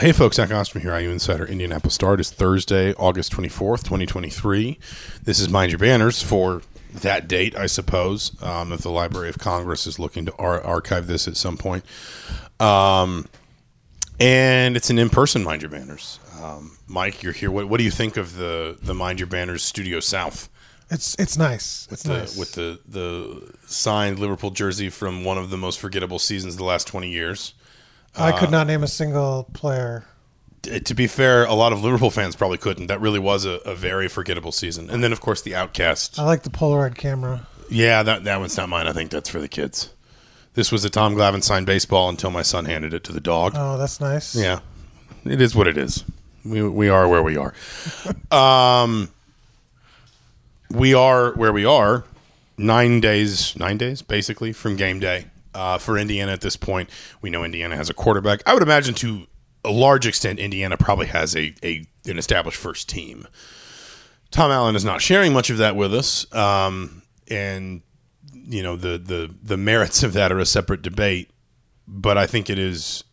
Hey folks, Zach Osterman here, IU Insider Indianapolis Star. It is Thursday, August 24th, 2023. This is Mind Your Banners for that date, I suppose, um, if the Library of Congress is looking to ar- archive this at some point. Um, and it's an in-person Mind Your Banners. Um, Mike, you're here. What, what do you think of the, the Mind Your Banners Studio South? It's it's nice. With It's the nice. with the the signed Liverpool jersey from one of the most forgettable seasons of the last 20 years. I uh, could not name a single player. To be fair, a lot of Liverpool fans probably couldn't. That really was a, a very forgettable season. And then, of course, the Outcast. I like the Polaroid camera. Yeah, that that one's not mine. I think that's for the kids. This was a Tom Glavine signed baseball until my son handed it to the dog. Oh, that's nice. Yeah, it is what it is. We we are where we are. um, we are where we are. Nine days, nine days basically from game day uh, for Indiana. At this point, we know Indiana has a quarterback. I would imagine to a large extent, Indiana probably has a, a an established first team. Tom Allen is not sharing much of that with us, um, and you know the the the merits of that are a separate debate. But I think it is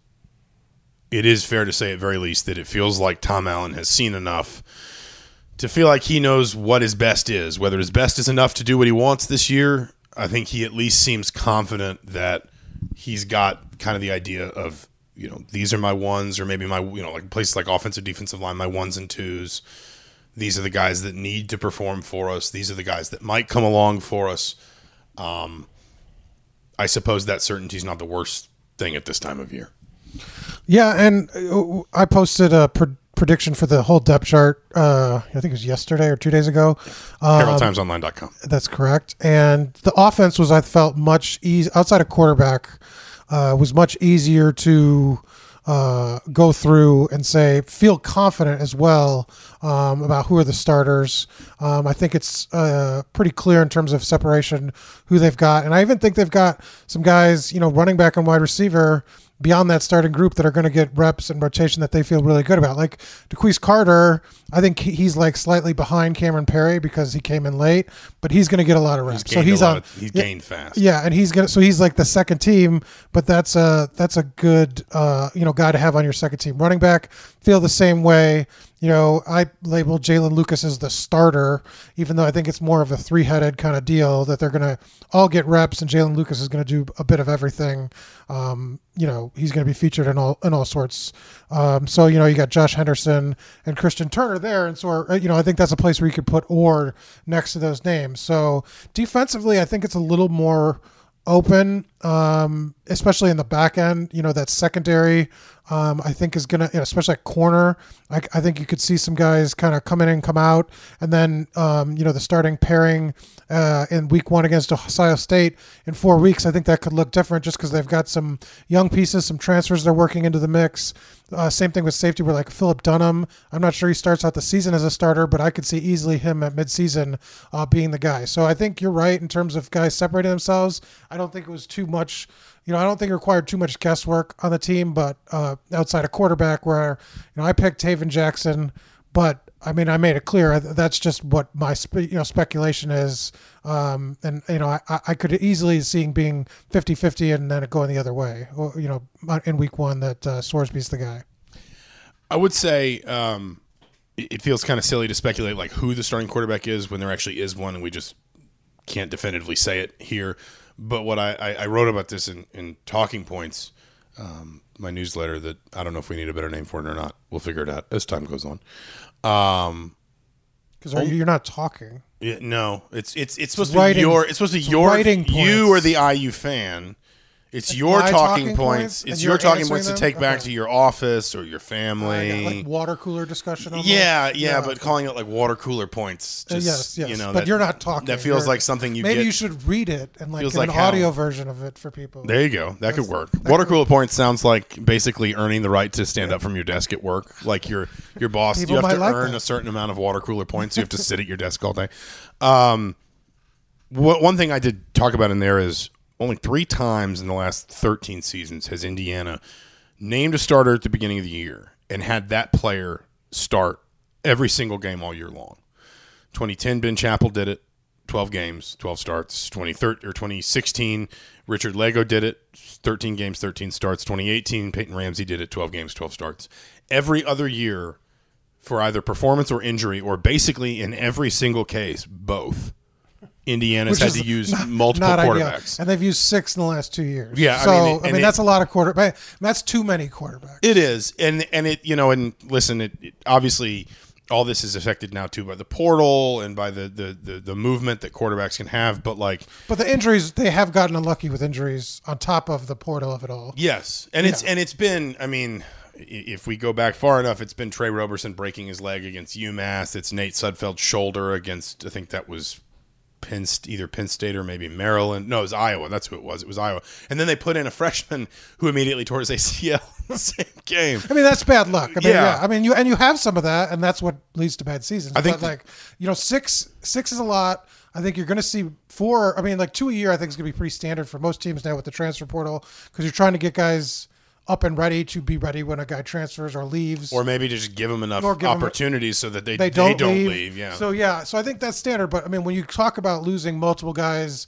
it is fair to say at very least that it feels like Tom Allen has seen enough to feel like he knows what his best is. Whether his best is enough to do what he wants this year, I think he at least seems confident that he's got kind of the idea of you know these are my ones or maybe my you know like places like offensive defensive line my ones and twos. These are the guys that need to perform for us. These are the guys that might come along for us. Um, I suppose that certainty is not the worst thing at this time of year. Yeah, and uh, I posted a prediction for the whole depth chart. Uh, I think it was yesterday or two days ago. Um, HeraldTimesOnline.com. That's correct. And the offense was, I felt, much easy outside of quarterback. Uh, was much easier to uh, go through and say feel confident as well um, about who are the starters. Um, I think it's uh, pretty clear in terms of separation who they've got, and I even think they've got some guys, you know, running back and wide receiver beyond that starting group that are going to get reps and rotation that they feel really good about. Like DeQuece Carter, I think he's like slightly behind Cameron Perry because he came in late, but he's going to get a lot of reps. He's so he's on. of- he's yeah, gained fast. Yeah, and he's gonna. So he's like the second team, but that's a that's a good uh, you know guy to have on your second team. Running back feel the same way. You know, I label Jaylin Lucas as the starter, even though I think it's more of a three headed kind of deal that they're going to all get reps, and Jaylin Lucas is going to do a bit of everything. Um, you know, he's going to be featured in all in all sorts. Um, so you know, you got Josh Henderson and Christian Turner there, and so uh, you know, I think that's a place where you could put or next to those names. So defensively, I think it's a little more open, um, especially in the back end. You know, that secondary, um, I think is you know, especially at corner. I, I think you could see some guys kind of come in and come out, and then um, you know the starting pairing uh, in week one against Ohio State in four weeks. I think that could look different just because they've got some young pieces, some transfers they're working into the mix. Uh, same thing with safety, where like Phillip Dunnam, I'm not sure he starts out the season as a starter, but I could see easily him at midseason uh, being the guy. So I think you're right in terms of guys separating themselves. I don't think it was too much. You know, I don't think it required too much guesswork on the team, but uh, outside of quarterback, where you know I picked Tayven Jackson, but I mean I made it clear that's just what my you know speculation is, um, and you know I, I could easily see him being 50-50 and then it going the other way. You know, in week one that uh, Sorsby's the guy. I would say um, it feels kind of silly to speculate like who the starting quarterback is when there actually is one, and we just can't definitively say it here. But what I, I, I wrote about this in, in talking points, um, my newsletter that I don't know if we need a better name for it or not. We'll figure it out as time goes on. Um, Because you're not talking. yeah, no, it's it's it's supposed writing- to be your it's supposed to be your writing you points. are the IU fan, It's your talking, talking points. It's your talking points to them? take back to your office or your family. got, like water cooler discussion. Almost. yeah, yeah, but calling it like water cooler points. Uh, Just, yes, yes. You know, but that- you're not talking. That feels You're- like something you maybe get. you should read it and like like an how- audio version of it for people. There you go. That could work. that Water could- cooler points sounds like basically earning the right to stand up from your desk at work. Like your your boss, People you have to like earn that. a certain amount of water cooler points. You have to sit at your desk all day. Um, what one thing I did talk about in there is only three times in the last 13 seasons has Indiana named a starter at the beginning of the year and had that player start every single game all year long. 2010, Ben Chappell did it, 12 games, 12 starts. 2013 or 2016, Richard Lagow did it, 13 games, 13 starts. 2018, Peyton Ramsey did it, 12 games, 12 starts. Every other year, for either performance or injury, or basically in every single case, both. Indiana's Which had to use not- multiple not ideal. quarterbacks. and they've used six in the last two years. Yeah, I so mean, I mean, it- that's a lot of quarterback. That's too many quarterbacks. It is, and and it you know, and listen, it, it obviously all this is affected now too by the portal and by the, the the the movement that quarterbacks can have. But like, But the injuries, they have gotten unlucky with injuries on top of the portal of it all. yes, and it's and it's been, I mean. If we go back far enough, it's been Tre Roberson breaking his leg against UMass. It's Nate Sudfeld's shoulder against, I think that was Penn, either Penn State or maybe Maryland. No, it was Iowa. That's who it was. It was Iowa. And then they put in a freshman who immediately tore his ACL in the same game. I mean, that's bad luck. I mean, Yeah. yeah. I mean, you and you have some of that, and that's what leads to bad seasons. I think but like, you know, six six is a lot. I think you're going to see four. I mean, like two a year. I think is going to be pretty standard for most teams now with the transfer portal because you're trying to get guys up and ready to be ready when a guy transfers or leaves. Or maybe to just give them enough give opportunities so that they, they don't, leave. leave. Yeah. So yeah, so I think that's standard. But I mean, when you talk about losing multiple guys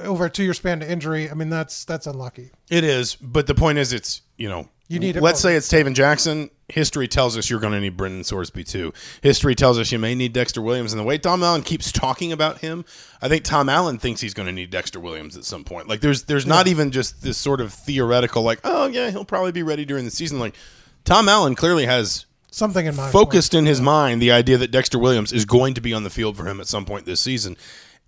over a two year span to injury, I mean that's that's unlucky. It is, but the point is, it's you know, You need Let's say it's Tayven Jackson. History tells us you're going to need Brendan Sorsby too. History tells us you may need Dexter Williams, and the way Tom Allen keeps talking about him, I think Tom Allen thinks he's going to need Dexter Williams at some point. Like there's there's not even just this sort of theoretical like, oh yeah, he'll probably be ready during the season. Like Tom Allen clearly has Something in mind. focused in his mind the idea that Dexter Williams is going to be on the field for him at some point this season.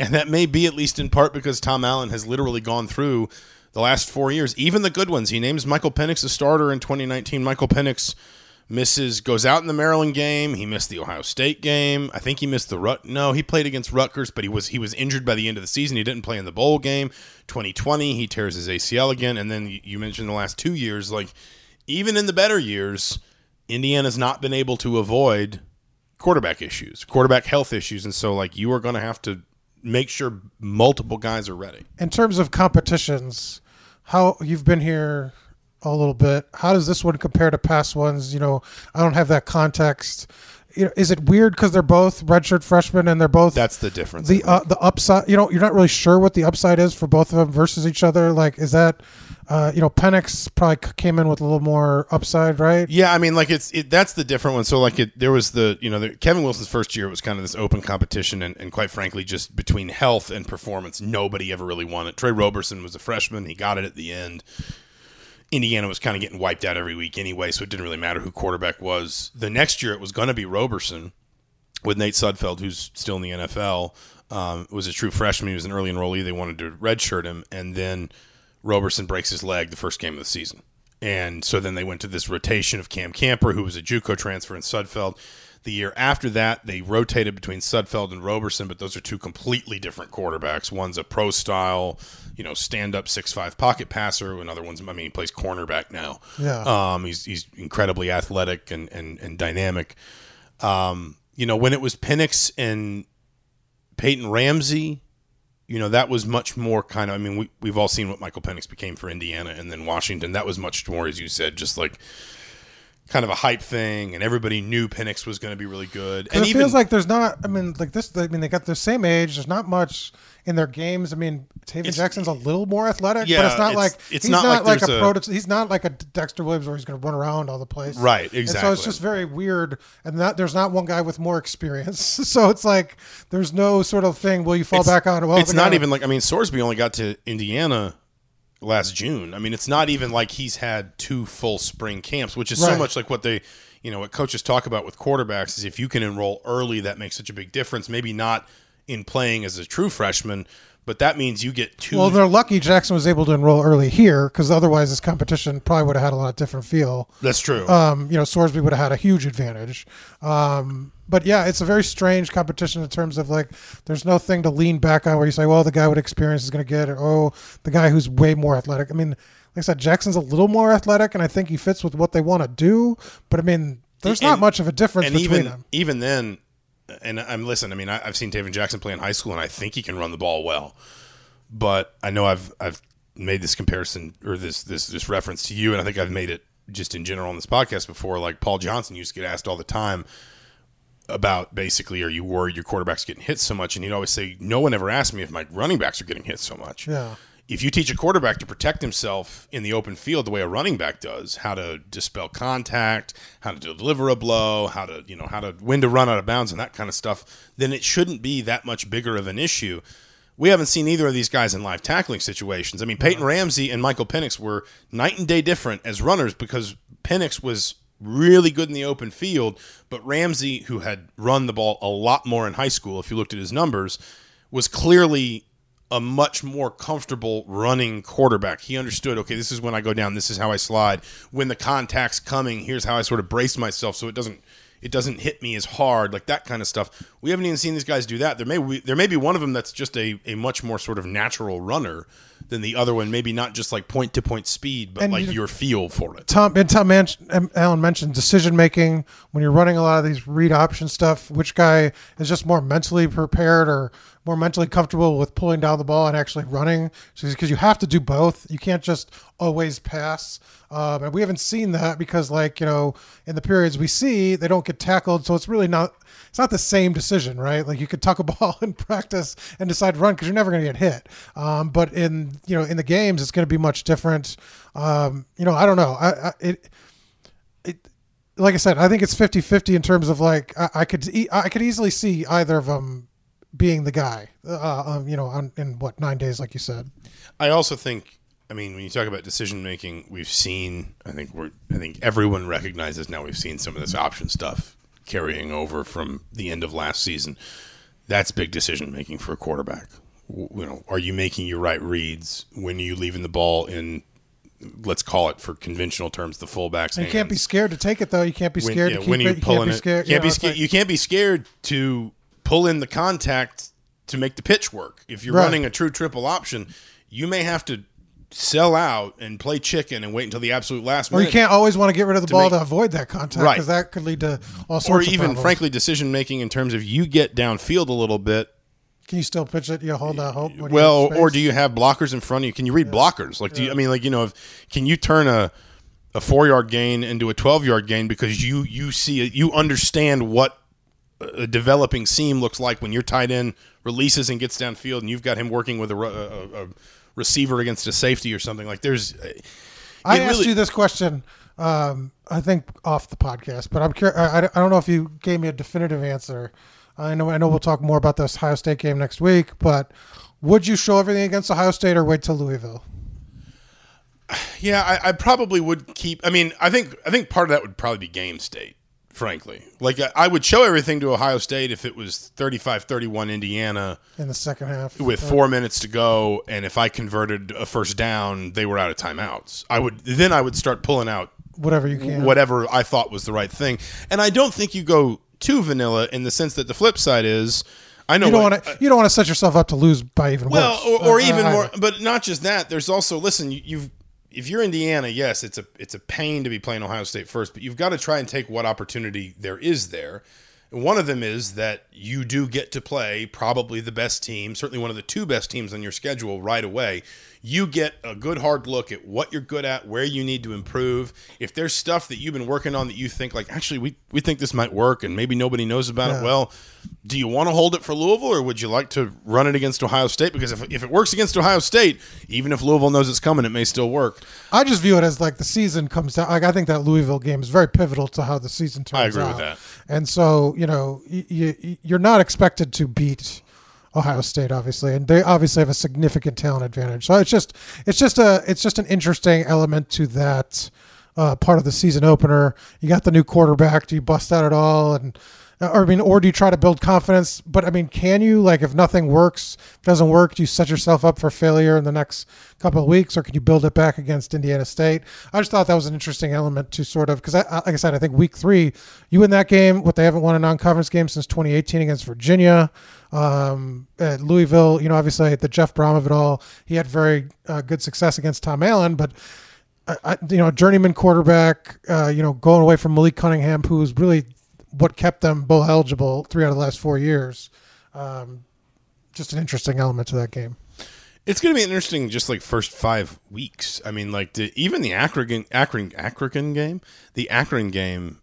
And that may be at least in part because Tom Allen has literally gone through the last four years, even the good ones. He names Michael Penix a starter in 2019. Michael Penix misses, goes out in the Maryland game. He missed the Ohio State game. I think he missed the Rut. No, he played against Rutgers, but he was he was injured by the end of the season. He didn't play in the bowl game. 2020, he tears his ACL again. And then you- mentioned the last two years, like even in the better years, Indiana's not been able to avoid quarterback issues, quarterback health issues, and so like you are going to have to make sure multiple guys are ready. in terms of competitions, how you've been here a little bit. How does this one compare to past ones? You know, I don't have that context. You know, is it weird because they're both redshirt freshmen and they're both That's the difference. the uh, the upside? You know, you're not really sure what the upside is for both of them versus each other. Like, is that uh, you know, Penix probably came in with a little more upside, right? Yeah, I mean, like it's it, that's the different one. So like it, there was the you know the, Kevin Wilson's first year was kind of this open competition, and, and quite frankly, just between health and performance, nobody ever really won it. Tre Roberson was a freshman; he got it at the end. Indiana was kind of getting wiped out every week anyway, so it didn't really matter who quarterback was. The next year, it was going to be Roberson with Nate Sudfeld, who's still in the NFL. Um, was a true freshman. He was an early enrollee. They wanted to redshirt him, and then Roberson breaks his leg the first game of the season. And so then they went to this rotation of Cam Camper, who was a JUCO transfer, and Sudfeld. The year after that, they rotated between Sudfeld and Roberson, but those are two completely different quarterbacks. One's a pro style, you know, stand up six five pocket passer. Another one's, I mean, he plays cornerback now. Yeah. Um, he's he's incredibly athletic and and and dynamic. Um, you know, when it was Penix and Peyton Ramsey, you know, that was much more kind of, I mean, we, we've all seen what Michael Penix became for Indiana and then Washington. That was much more, as you said, just like kind of a hype thing, and everybody knew Penix was going to be really good. And it even feels like there's not. I mean, like this. I mean, they got the same age. There's not much in their games. I mean, Tayven Jackson's a little more athletic, Yeah, but it's not it's- like it's he's not not, like like, a a- prototype. He's not like a Dexter Williams where he's going to run around all the place. Right, And so it's just very weird, and that there's not one guy with more experience. so it's like there's no sort of thing. Will you fall it's, back on? Well, it's not even like I mean, Sorsby only got to Indiana last June. I mean, it's not even like he's had two full spring camps, which is so much like what they, you know, what coaches talk about with quarterbacks is if you can enroll early, that makes such a big difference. Maybe not in playing as a true freshman, but that means you get two. Well, they're lucky Jackson was able to enroll early here because otherwise this competition probably would have had a lot different feel. that's true. Um, you know, Sorsby would have had a huge advantage. Um, but yeah, it's a very strange competition in terms of like, there's no thing to lean back on where you say, well, the guy with experience is going to get it. Oh, the guy who's way more athletic. I mean, like I said, Jackson's a little more athletic, and I think he fits with what they want to do. But I mean, there's not much of a difference and between even them. even then, and I'm listen. I mean, I, I've seen Tayven Jackson play in high school, and I think he can run the ball well. But I know I've I've made this comparison or this this this reference to you, and I think I've made it just in general on this podcast before. Like Paul Johnson used to get asked all the time about basically, are you worried your quarterback's getting hit so much? And he'd always say, no one ever asked me if my running backs are getting hit so much. Yeah. If you teach a quarterback to protect himself in the open field the way a running back does, how to dispel contact, how to deliver a blow, how to, you know, how to when to run out of bounds and that kind of stuff, then it shouldn't be that much bigger of an issue. We haven't seen either of these guys in live tackling situations. I mean, Peyton Ramsey and Michael Penix were night and day different as runners because Penix was really good in the open field, but Ramsey, who had run the ball a lot more in high school, if you looked at his numbers, was clearly a much more comfortable running quarterback. He understood, okay, this is when I go down, this is how I slide. When the contact's coming, here's how I sort of brace myself so it doesn't it doesn't hit me as hard, like that kind of stuff. We haven't even seen these guys do that. There may be, there may be one of them that's just a, a much more sort of natural runner than the other one. Maybe not just like point to point speed, but And like you- your feel for it. Tom and Tom Man- Allen mentioned decision making when you're running a lot of these read option stuff. Which guy is just more mentally prepared or more mentally comfortable with pulling down the ball and actually running? Because you have to do both. You can't just always pass. Um, and we haven't seen that because, like you know, in the periods we see, they don't get tackled. So it's really not. It's not the same decision, right? Like you could tuck a ball in practice and decide to run because you're never going to get hit. Um, but in you know in the games, it's going to be much different. Um, you know, I don't know. I, I it it like I said, I think it's 50-50 in terms of like I, I could e- I could easily see either of them being the guy. Uh, um, you know, on, in what nine days, like you said. I also think, I mean, when you talk about decision making, we've seen. I think we're. I think everyone recognizes now. We've seen some of this option stuff carrying over from the end of last season. That's big decision making for a quarterback. W- You know, are you making your right reads when are you leaving the ball in? Let's call it for conventional terms, the fullbacks. And you can't be scared to take it though. You can't be when, scared yeah, to keep when it. you You can't pulling be it. scared. Can't you be know, it's scared. like- you can't be scared to pull in the contact to make the pitch work. If you're Right. running a true triple option, you may have to sell out and play chicken and wait until the absolute last or minute. you can't always want to get rid of the ball make- to avoid that contact Right. because that could lead to all or sorts of Or even problems. frankly decision making in terms of you get downfield a little bit. Can you still pitch it? You hold out hope. Well, or do you have blockers in front of you? Can you read blockers? Like, do you? I mean, like you know, if, can you turn a a four yard gain into a twelve yard gain because you you see it, you understand what a developing seam looks like when your tight end releases and gets downfield, and you've got him working with a, a, a receiver against a safety or something like. There's, I asked really- you this question. Um, I think off the podcast, but I'm curious. I, I don't know if you gave me a definitive answer. I know. I know we'll talk more about this Ohio State game next week. But would you show everything against Ohio State or wait till Louisville? Yeah, I, I probably would keep. I mean, I think I think part of that would probably be game state. Frankly, like I, would show everything to Ohio State if it was 35-31 Indiana in the second half with four minutes to go, and if I converted a first down, they were out of timeouts. I would then I would start pulling out whatever you can. whatever I thought was the right thing. And I don't think you go too vanilla in the sense that the flip side is. I know You don't want to. You don't want to set yourself up to lose by even well, worse. or, or Uh, even uh, more, but not just that. There's also listen. You, you've if you're Indiana, yes, it's a it's a pain to be playing Ohio State first, but you've got to try and take what opportunity there is there. And one of them is that you do get to play probably the best team, certainly one of the two best teams on your schedule right away. You get a good hard look at what you're good at, where you need to improve. If there's stuff that you've been working on that you think like actually we we think this might work and maybe nobody knows about Yeah. it well, do you want to hold it for Louisville or would you like to run it against Ohio State? Because if, if it works against Ohio State, even if Louisville knows it's coming, it may still work. I just view it as like the season comes down. Like I think that Louisville game is very pivotal to how the season turns out. I agree with that. And so you know y- y- you're not expected to beat Ohio State, obviously, and they obviously have a significant talent advantage. So it's just it's just a it's just an interesting element to that uh, part of the season opener. You got the new quarterback. Do you bust out at all? And Or I mean, or do you try to build confidence? But I mean, can you like if nothing works, if doesn't work, do you set yourself up for failure in the next couple of weeks, or can you build it back against Indiana State? I just thought that was an interesting element to sort of because, like I said, I think week three, you win that game. What they haven't won a non-conference game since 2018 against Virginia. Um, at Louisville, you know, obviously the Jeff Brohm of it all, he had very uh, good success against Tom Allen, but I, I- you know, journeyman quarterback, uh, you know, going away from Malik Cunningham, who was really what kept them bowl eligible three out of the last four years. Um, just an interesting element to that game. It's going to be interesting, just like first five weeks. I mean, like the, even the Akron, Akron, Akron game, the Akron game.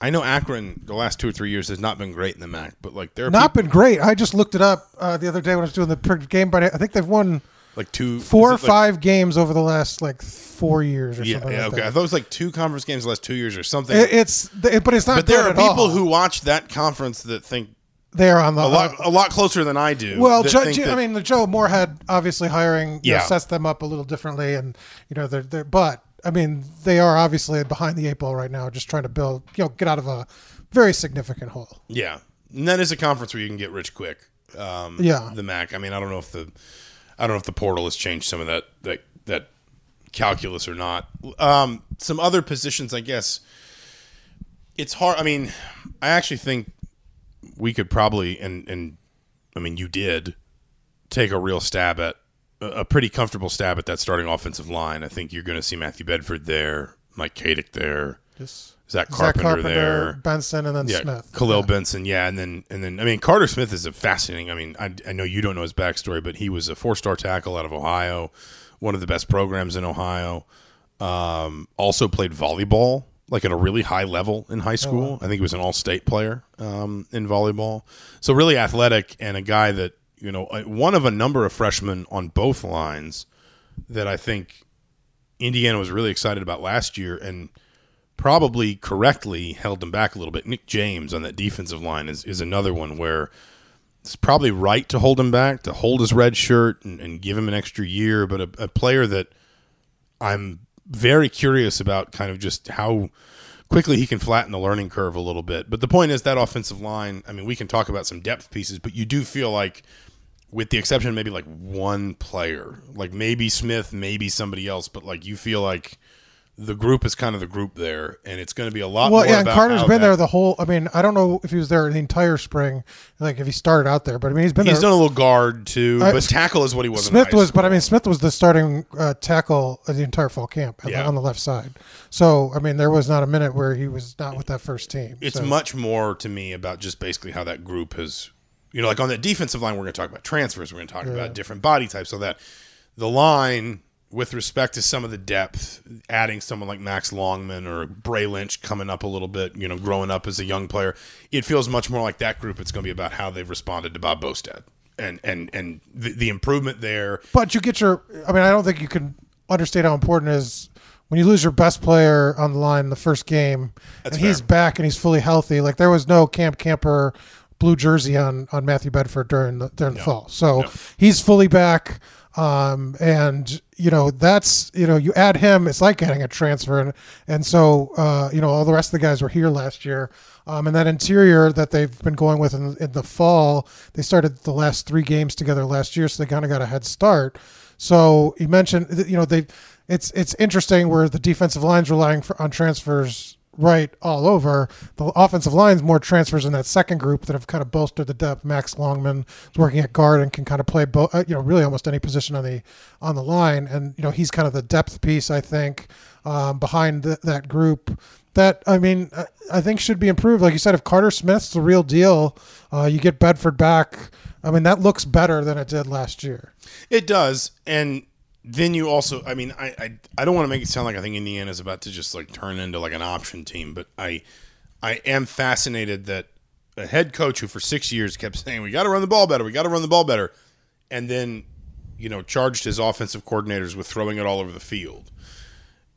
I know Akron the last two or three years has not been great in the MAC, but like they're Not been great. I just looked it up uh, the other day when I was doing the game, but I think they've won like two four or like- five games over the last like four years or Yeah, something. yeah, like okay. I thought it was like two conference games the last two years or something. It- it's, it, but it's not. but there are people all. who watch that conference that think they are on the a lot, a lot closer than I do. Well, that Joe, Joe- that- I mean, the Joe Moorhead obviously hiring you know, Yeah. sets them up a little differently, and you know they're, they're but I mean they are obviously behind the eight ball right now, just trying to build you know get out of a very significant hole. Yeah, and that is a conference where you can get rich quick. Um, Yeah. the MAC. I mean, I don't know if the, I don't know if the portal has changed some of that that that calculus or not. Um, some other positions, I guess. It's hard. I mean, I actually think we could probably and and I mean you did take a real stab at a pretty comfortable stab at that starting offensive line. I think you're going to see Matthew Bedford there, Mike Katic there, Just Zach Zach Carpenter, Carpenter, there, Benson, and then yeah, Smith. Khalil Yeah. Benson, yeah, and then and then I mean Carter Smith is a fascinating. I mean, I, I know you don't know his backstory, but he was a four-star tackle out of Ohio, one of the best programs in Ohio. Um, also played volleyball like at a really high level in high school. I think he was an all-state player um, in volleyball. So really athletic and a guy that you know uh, one of a number of freshmen on both lines that I think Indiana was really excited about last year and probably correctly held them back a little bit. Nick James on that defensive line is, is another one where it's probably right to hold him back, to hold his red shirt and, and give him an extra year. But a, a player that I'm very curious about kind of just how quickly he can flatten the learning curve a little bit. But the point is that offensive line, I mean, we can talk about some depth pieces, but you do feel like with the exception of maybe like one player, like maybe Smith, maybe somebody else, but like you feel like the group is kind of the group there, and it's going to be a lot. Well, more yeah, and Carter's been that- there the whole. I mean, I don't know if he was there the entire spring, like if he started out there, but I mean, he's been He's there. done a little guard too, Uh, but tackle is what he was. in Smith was, but I mean, Smith was the starting uh, tackle of the entire fall camp on, Yeah. the, on the left side. So, I mean, there was not a minute where he was not with that first team. it's So- much more to me about just basically how that group has, you know, like on that defensive line, we're going to talk about transfers, we're going to talk about different body types, so that the line, with respect to some of the depth, adding someone like Max Longman or Bray Lynch coming up a little bit, you know, growing up as a young player, it feels much more like that group. It's going to be about how they've responded to Bob Bostad and and and the, the improvement there. But you get your. I mean, I don't think you can understate how important it is when you lose your best player on the line in the first game, That's and he's back and he's fully healthy. Like there was no camp camper blue jersey on on Matthew Bedford during the during the fall, so No. he's fully back. Um, and you know that's you know you add him, it's like getting a transfer, and and so uh, you know all the rest of the guys were here last year. Um, and that interior that they've been going with in, in the fall, they started the last three games together last year, so they kind of got a head start. So you mentioned, you know, they it's it's interesting where the defensive line's relying for, on transfers right all over. The offensive line's more transfers in that second group that have kind of bolstered the depth. Max Longman is working at guard and can kind of play both, uh, you know, really almost any position on the on the line, and you know he's kind of the depth piece I think um, behind th- that group. That I mean, I, I think should be improved. Like you said, if Carter Smith's the real deal, uh, you get Bedford back. I mean, that looks better than it did last year. It does, and then you also, I mean, I, I, I don't want to make it sound like I think Indiana's about to just like turn into like an option team, but I, I am fascinated that a head coach who for six years kept saying we got to run the ball better, we got to run the ball better, and then, you know, charged his offensive coordinators with throwing it all over the field.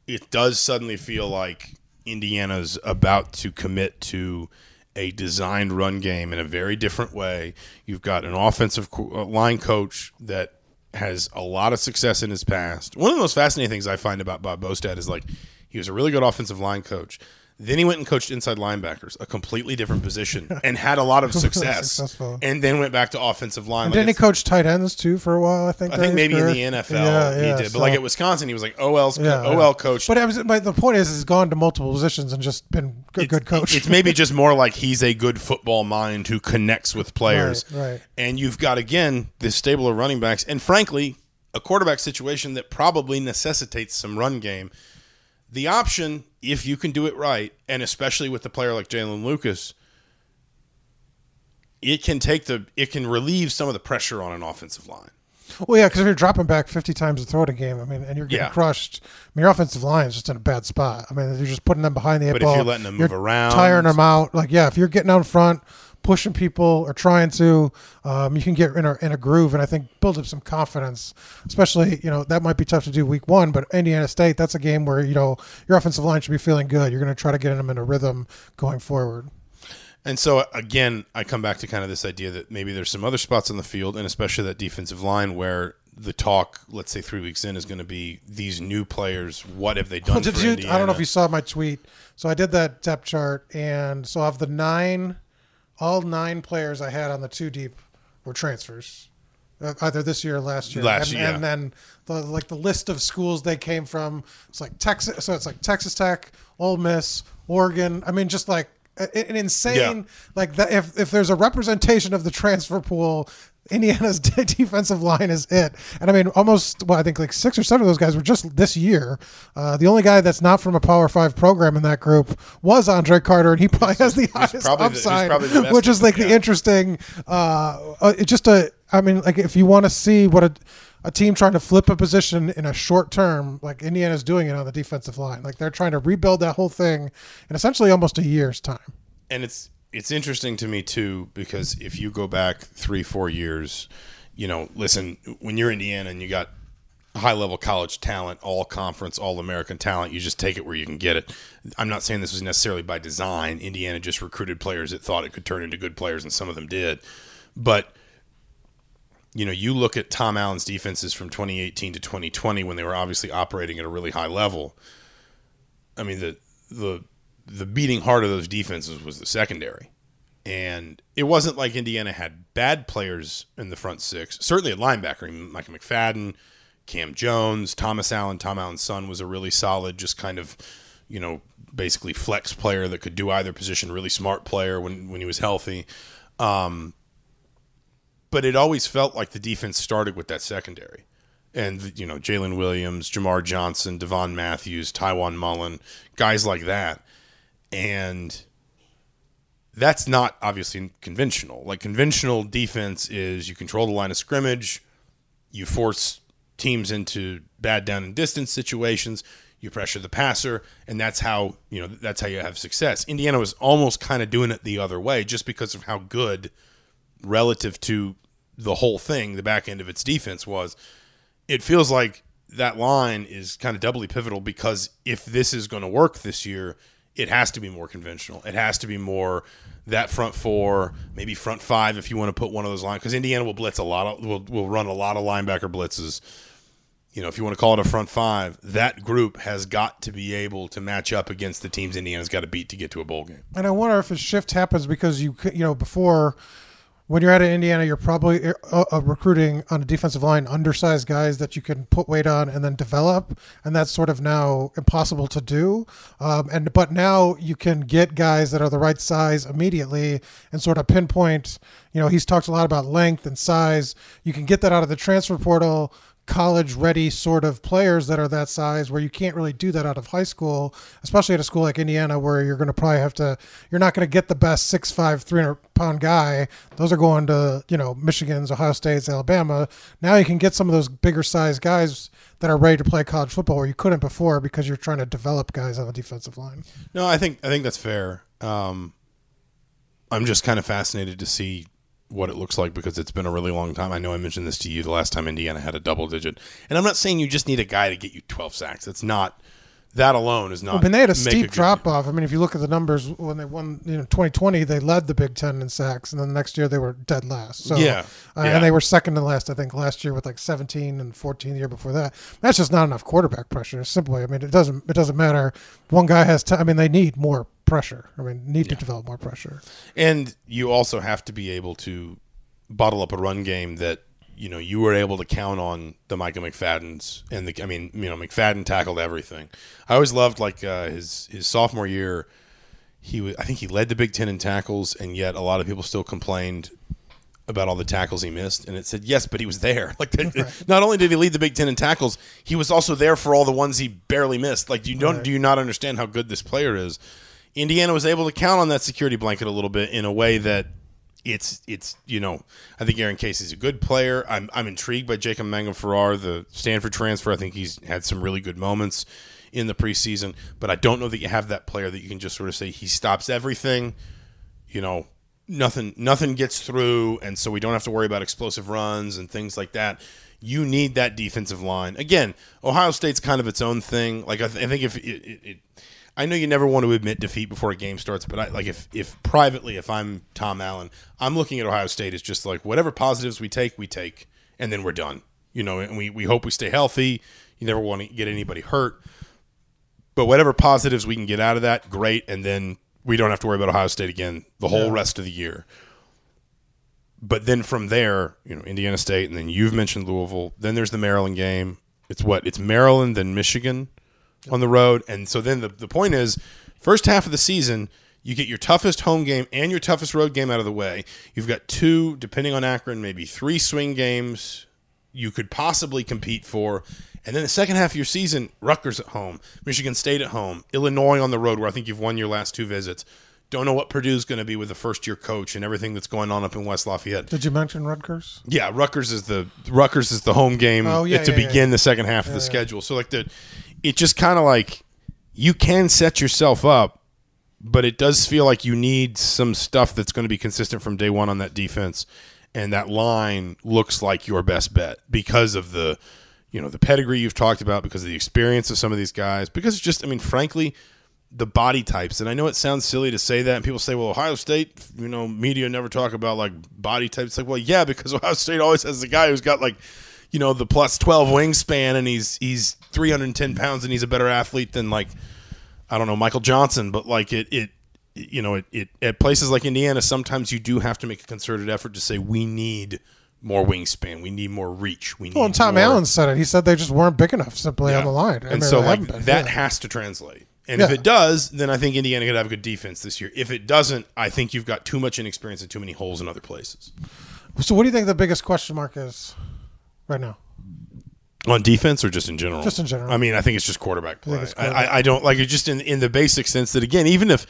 It does suddenly feel like Indiana's about to commit to a designed run game in a very different way. You've got an offensive uh, line coach that has a lot of success in his past. One of the most fascinating things I find about Bob Bostad is like he was a really good offensive line coach. Then he went and coached inside linebackers, a completely different position, and had a lot of success. Successful. And then went back to offensive line. And Like, didn't he coach tight ends too for a while? I think. I think maybe in the NFL Yeah, yeah, he did, but like at Wisconsin, he was like OL's Yeah, OL yeah. coach. But, was, but the point is, he's gone to multiple positions and just been a good coach. It's maybe just more like he's a good football mind who connects with players. Right, right. And you've got again this stable of running backs, and frankly, a quarterback situation that probably necessitates some run game. The option, if you can do it right, and especially with a player like Jaylin Lucas, it can take the it can relieve some of the pressure on an offensive line. Well, yeah, because if you're dropping back 50 times to throw a game, I mean, and you're getting Yeah. crushed, I mean, your offensive line is just in a bad spot. I mean, you're just putting them behind the eight But if you're letting them move around- tiring them out. Like, yeah, if you're getting out front, pushing people or trying to, um, you can get in a, in a groove and I think build up some confidence. Especially, you know, that might be tough to do week one, but Indiana State, that's a game where you know your offensive line should be feeling good. You're going to try to get them in a rhythm going forward. And so again, I come back to kind of this idea that maybe there's some other spots on the field, and especially that defensive line where the talk, let's say three weeks in, is going to be these new players. What have they done? Well, did you? Indiana? I don't know if you saw my tweet. So I did that depth chart, and so of the nine, all nine players I had on the two deep were transfers, uh, either this year or last year. Last and, year, and then the like the list of schools they came from. It's like Texas. So it's like Texas Tech, Ole Miss, Oregon. I mean, just like an insane Yeah. like that. If if there's a representation of the transfer pool. Indiana's defensive line is it, and I mean almost. Well, I think like six or seven of those guys were just this year. Uh, the only guy that's not from a Power Five program in that group was Andre Carter, and he probably has the highest probably the- he's upside, probably the which is like the yeah. interesting. Uh, uh, it just a. I mean, like if you want to see what a a team trying to flip a position in a short term, like Indiana's doing it on the defensive line, like they're trying to rebuild that whole thing in essentially almost a year's time. and it's it's interesting to me too because if you go back three four years you know listen when you're indiana and you got high level college talent all conference all american talent you just take it where you can get it. I'm not saying this was necessarily by design. Indiana just recruited players that thought it could turn into good players and some of them did. But you know you look at tom allen's defenses from 2018 to 2020 when they were obviously operating at a really high level. I mean the the the beating heart of those defenses was the secondary. And it wasn't like Indiana had bad players in the front six. Certainly at linebacker, Michael McFadden, Cam Jones, Thomas Allen. Tom Allen's son was a really solid, just kind of, you know, basically flex player that could do either position. Really smart player when when he was healthy. Um, but it always felt like the defense started with that secondary and you know Jaylin Williams, Jamar Johnson, Devon Matthews, Tiawan Mullen, guys like that, and that's not obviously conventional. Like conventional defense is you control the line of scrimmage, you force teams into bad down and distance situations, you pressure the passer, and that's how you know that's how you have success. Indiana was almost kind of doing it the other way, just because of how good relative to the whole thing, the back end of its defense was it feels like that line is kind of doubly pivotal because if this is going to work this year, it has to be more conventional. It has to be more that front four, maybe front five if you want to put one of those lines because Indiana will blitz a lot of will will run a lot of linebacker blitzes. You know, if you want to call it a front five, that group has got to be able to match up against the teams Indiana's got to beat to get to a bowl game. And I wonder if a shift happens because you you know before when you're out of Indiana, you're probably uh, uh, recruiting on a defensive line undersized guys that you can put weight on and then develop, and that's sort of now impossible to do. Um, and but now you can get guys that are the right size immediately and sort of pinpoint. You know, he's talked a lot about length and size. You can get that out of the transfer portal college ready sort of players that are that size where you can't really do that out of high school, especially at a school like Indiana where you're going to probably have to, you're not going to get the best 6'5, 300 pound guy. Those are going to, you know, Michigan's, Ohio State's, Alabama. Now you can get some of those bigger size guys that are ready to play college football where you couldn't before because you're trying to develop guys on the defensive line. No, I think I think that's fair. Um, I'm just kind of fascinated to see what it looks like because it's been a really long time. I know I mentioned this to you the last time Indiana had a double digit, and I'm not saying you just need a guy to get you 12 sacks. It's not that alone is not. I mean, they had a steep good- drop off. I mean, if you look at the numbers when they won, you know, 2020, they led the Big Ten in sacks, and then the next year they were dead last. So, Yeah, uh, yeah. and they were second to last, I think, last year with like 17 and 14 the year before that. That's just not enough quarterback pressure. Simply, I mean, it doesn't it doesn't matter. One guy has. T- I mean, they need more pressure. I mean, need to develop more pressure. And you also have to be able to bottle up a run game that you know you were able to count on the Micah McFadden's and the I mean you know McFadden tackled everything. I always loved like uh, his his sophomore year. He was I think he led the Big Ten in tackles, and yet a lot of people still complained about all the tackles he missed, and it said yes, but he was there. Like not only did he lead the Big Ten in tackles, he was also there for all the ones he barely missed. Like you don't Right. do you not understand how good this player is? Indiana was able to count on that security blanket a little bit in a way that it's it's you know I think Aaron Casey's a good player. I'm I'm intrigued by Jacob Mangum Farrar, the Stanford transfer. I think he's had some really good moments in the preseason, but I don't know that you have that player that you can just sort of say he stops everything. You know, nothing nothing gets through, and so we don't have to worry about explosive runs and things like that. You need that defensive line. Again, Ohio State's kind of its own thing. Like I, th- I think if it, it, it I know you never want to admit defeat before a game starts, but I like if if privately, if I'm Tom Allen, I'm looking at Ohio State as just like whatever positives we take, we take, and then we're done. You know, and we we hope we stay healthy. You never want to get anybody hurt, but whatever positives we can get out of that, great, and then we don't have to worry about Ohio State again the whole rest of the year. But then from there, you know, Indiana State, and then you've mentioned Louisville. Then there's the Maryland game. It's what? It's Maryland, then Michigan on the road. And so then the, the point is, first half of the season, you get your toughest home game and your toughest road game out of the way. You've got two, depending on Akron, maybe three swing games you could possibly compete for. And then the second half of your season, Rutgers at home, Michigan State at home, Illinois on the road, where I think you've won your last two visits. Don't know what Purdue's going to be with the first year coach and everything that's going on up in West Lafayette. Did you mention Rutgers? Yeah, Rutgers is the Rutgers is the home game Oh, yeah, to yeah, yeah. begin the second half of the schedule. So like the, it just kind of like you can set yourself up, but it does feel like you need some stuff that's going to be consistent from day one on that defense, and that line looks like your best bet because of the, you know, the pedigree you've talked about, because of the experience of some of these guys, because it's just, I mean, frankly. The body types, and I know it sounds silly to say that, and people say, "Well, Ohio State, you know, media never talk about like body types." It's like, well, yeah, because Ohio State always has the guy who's got like you know the plus 12 wingspan and he's he's 310 pounds and he's a better athlete than like i don't know michael johnson. But like it it you know it, it at places like indiana sometimes you do have to make a concerted effort to say we need more wingspan. We need more reach. We need Well, and Tom more- Allen said it. He said they just weren't big enough simply Yeah. on the line. I and mean, so like been, that yeah. has to translate. And if it does then i think indiana could have a good defense this year. If it doesn't i think you've got too much inexperience and too many holes in other places. So, what do you think the biggest question mark is right now? On defense or just in general? Just in general. I mean, I think it's just quarterback play. I, quarterback. I, I don't like it just in in the basic sense that again, even if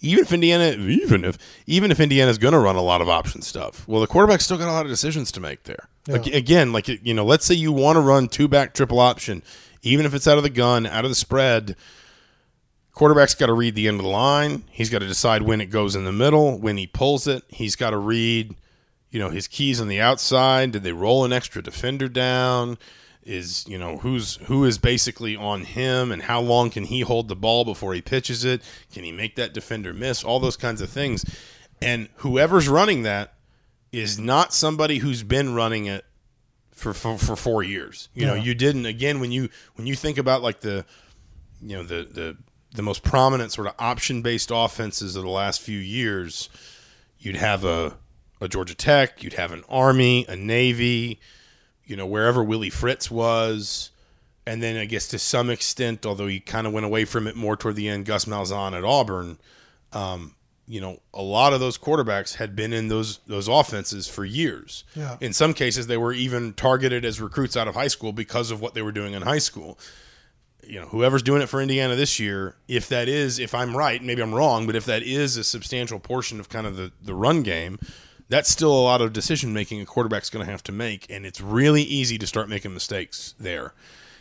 even if Indiana even if even if Indiana's going to run a lot of option stuff, well, the quarterback's still got a lot of decisions to make there. Like again, like you know, let's say you want to run two back triple option, even if it's out of the gun, out of the spread. Quarterback's got to read the end of the line. He's got to decide when it goes in the middle, when he pulls it. He's got to read, you know, his keys on the outside. Did they roll an extra defender down? Is you know who's who is basically on him, and how long can he hold the ball before he pitches it? Can he make that defender miss? All those kinds of things. And whoever's running that is not somebody who's been running it for for, for four years. You know, you didn't again when you when you think about like the you know the the the most prominent sort of option based offenses of the last few years, you'd have a a Georgia Tech, you'd have an Army, a Navy, you know wherever Willie Fritz was, and then I guess to some extent, although he kind of went away from it more toward the end, Gus Malzahn at Auburn. Um, you know, a lot of those quarterbacks had been in those those offenses for years. Yeah. In some cases, they were even targeted as recruits out of high school because of what they were doing in high school you know, whoever's doing it for Indiana this year, if that is, if I'm right, maybe I'm wrong, but if that is a substantial portion of kind of the, the run game, that's still a lot of decision making a quarterback's going to have to make. And it's really easy to start making mistakes there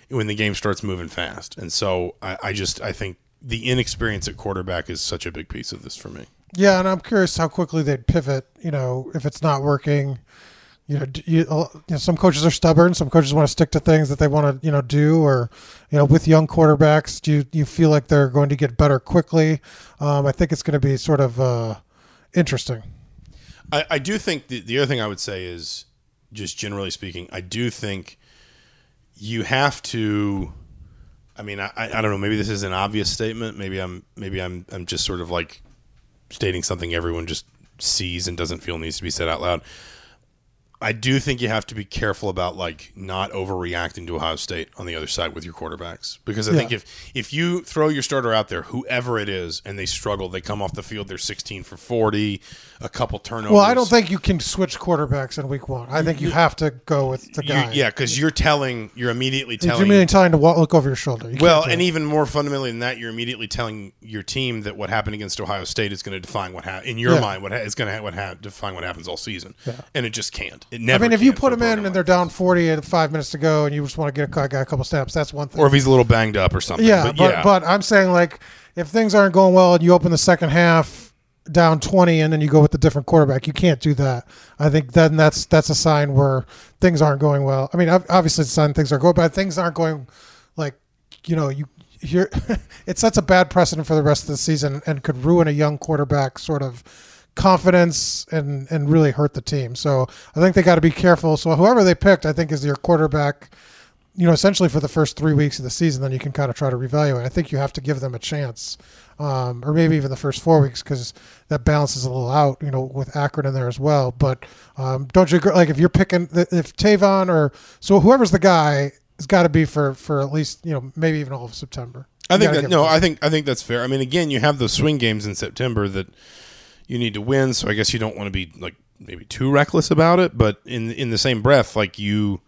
when the game starts moving fast. And so I, I just, I think the inexperience at quarterback is such a big piece of this for me. Yeah, and I'm curious how quickly they'd pivot. You know, if it's not working, you know, you, uh, you know, some coaches are stubborn. Some coaches want to stick to things that they want to, you know, do. Or, you know, with young quarterbacks, do you, you feel like they're going to get better quickly? Um, I think it's going to be sort of uh, interesting. I, I do think the, the other thing I would say is just generally speaking, I do think you have to. I mean, I, I don't know. Maybe this is an obvious statement. Maybe I'm maybe I'm I'm just sort of like stating something everyone just sees and doesn't feel needs to be said out loud. I do think you have to be careful about like not overreacting to Ohio State on the other side with your quarterbacks because I think if if you throw your starter out there, whoever it is, and they struggle, they come off the field, they're 16 for 40, a couple turnovers. Well, I don't think you can switch quarterbacks in week one. I think you have to go with the You- guy. yeah, because you're telling, you're immediately telling. You're telling. immediately telling to look over your shoulder. You well, and even more fundamentally than that, you're immediately telling your team that what happened against Ohio State is going to define what ha- in your Yeah. mind what ha- is going to what ha- define what happens all season, Yeah. and it just can't. It never. I mean, if you put them in program and they're like down forty at five minutes to go, and you just want to get a guy a couple snaps, that's one thing. or if he's a little banged up or something. yeah, but, but, yeah, but I'm saying like if things aren't going well and you open the second half down 20 and then you go with the different quarterback, you can't do that. I think then that's that's a sign where things aren't going well. I mean, obviously it's a sign things are going, but things aren't going like you know you. You're, it sets a bad precedent for the rest of the season and could ruin a young quarterback sort of confidence and and really hurt the team. So I think they got to be careful. So whoever they picked, I think is your quarterback you know, essentially for the first three weeks of the season, then you can kind of try to reevaluate. I think you have to give them a chance, um, or maybe even the first four weeks because that balances a little out, you know, with Akron in there as well. But um, don't you agree? Like if you're picking, if Tayven or so whoever's the guy, has got to be for for at least you know maybe even all of September. I You think that no, I think I think that's fair. I mean, again, you have those swing games in September that you need to win, so I guess you don't want to be like maybe too reckless about it. But in in the same breath, like you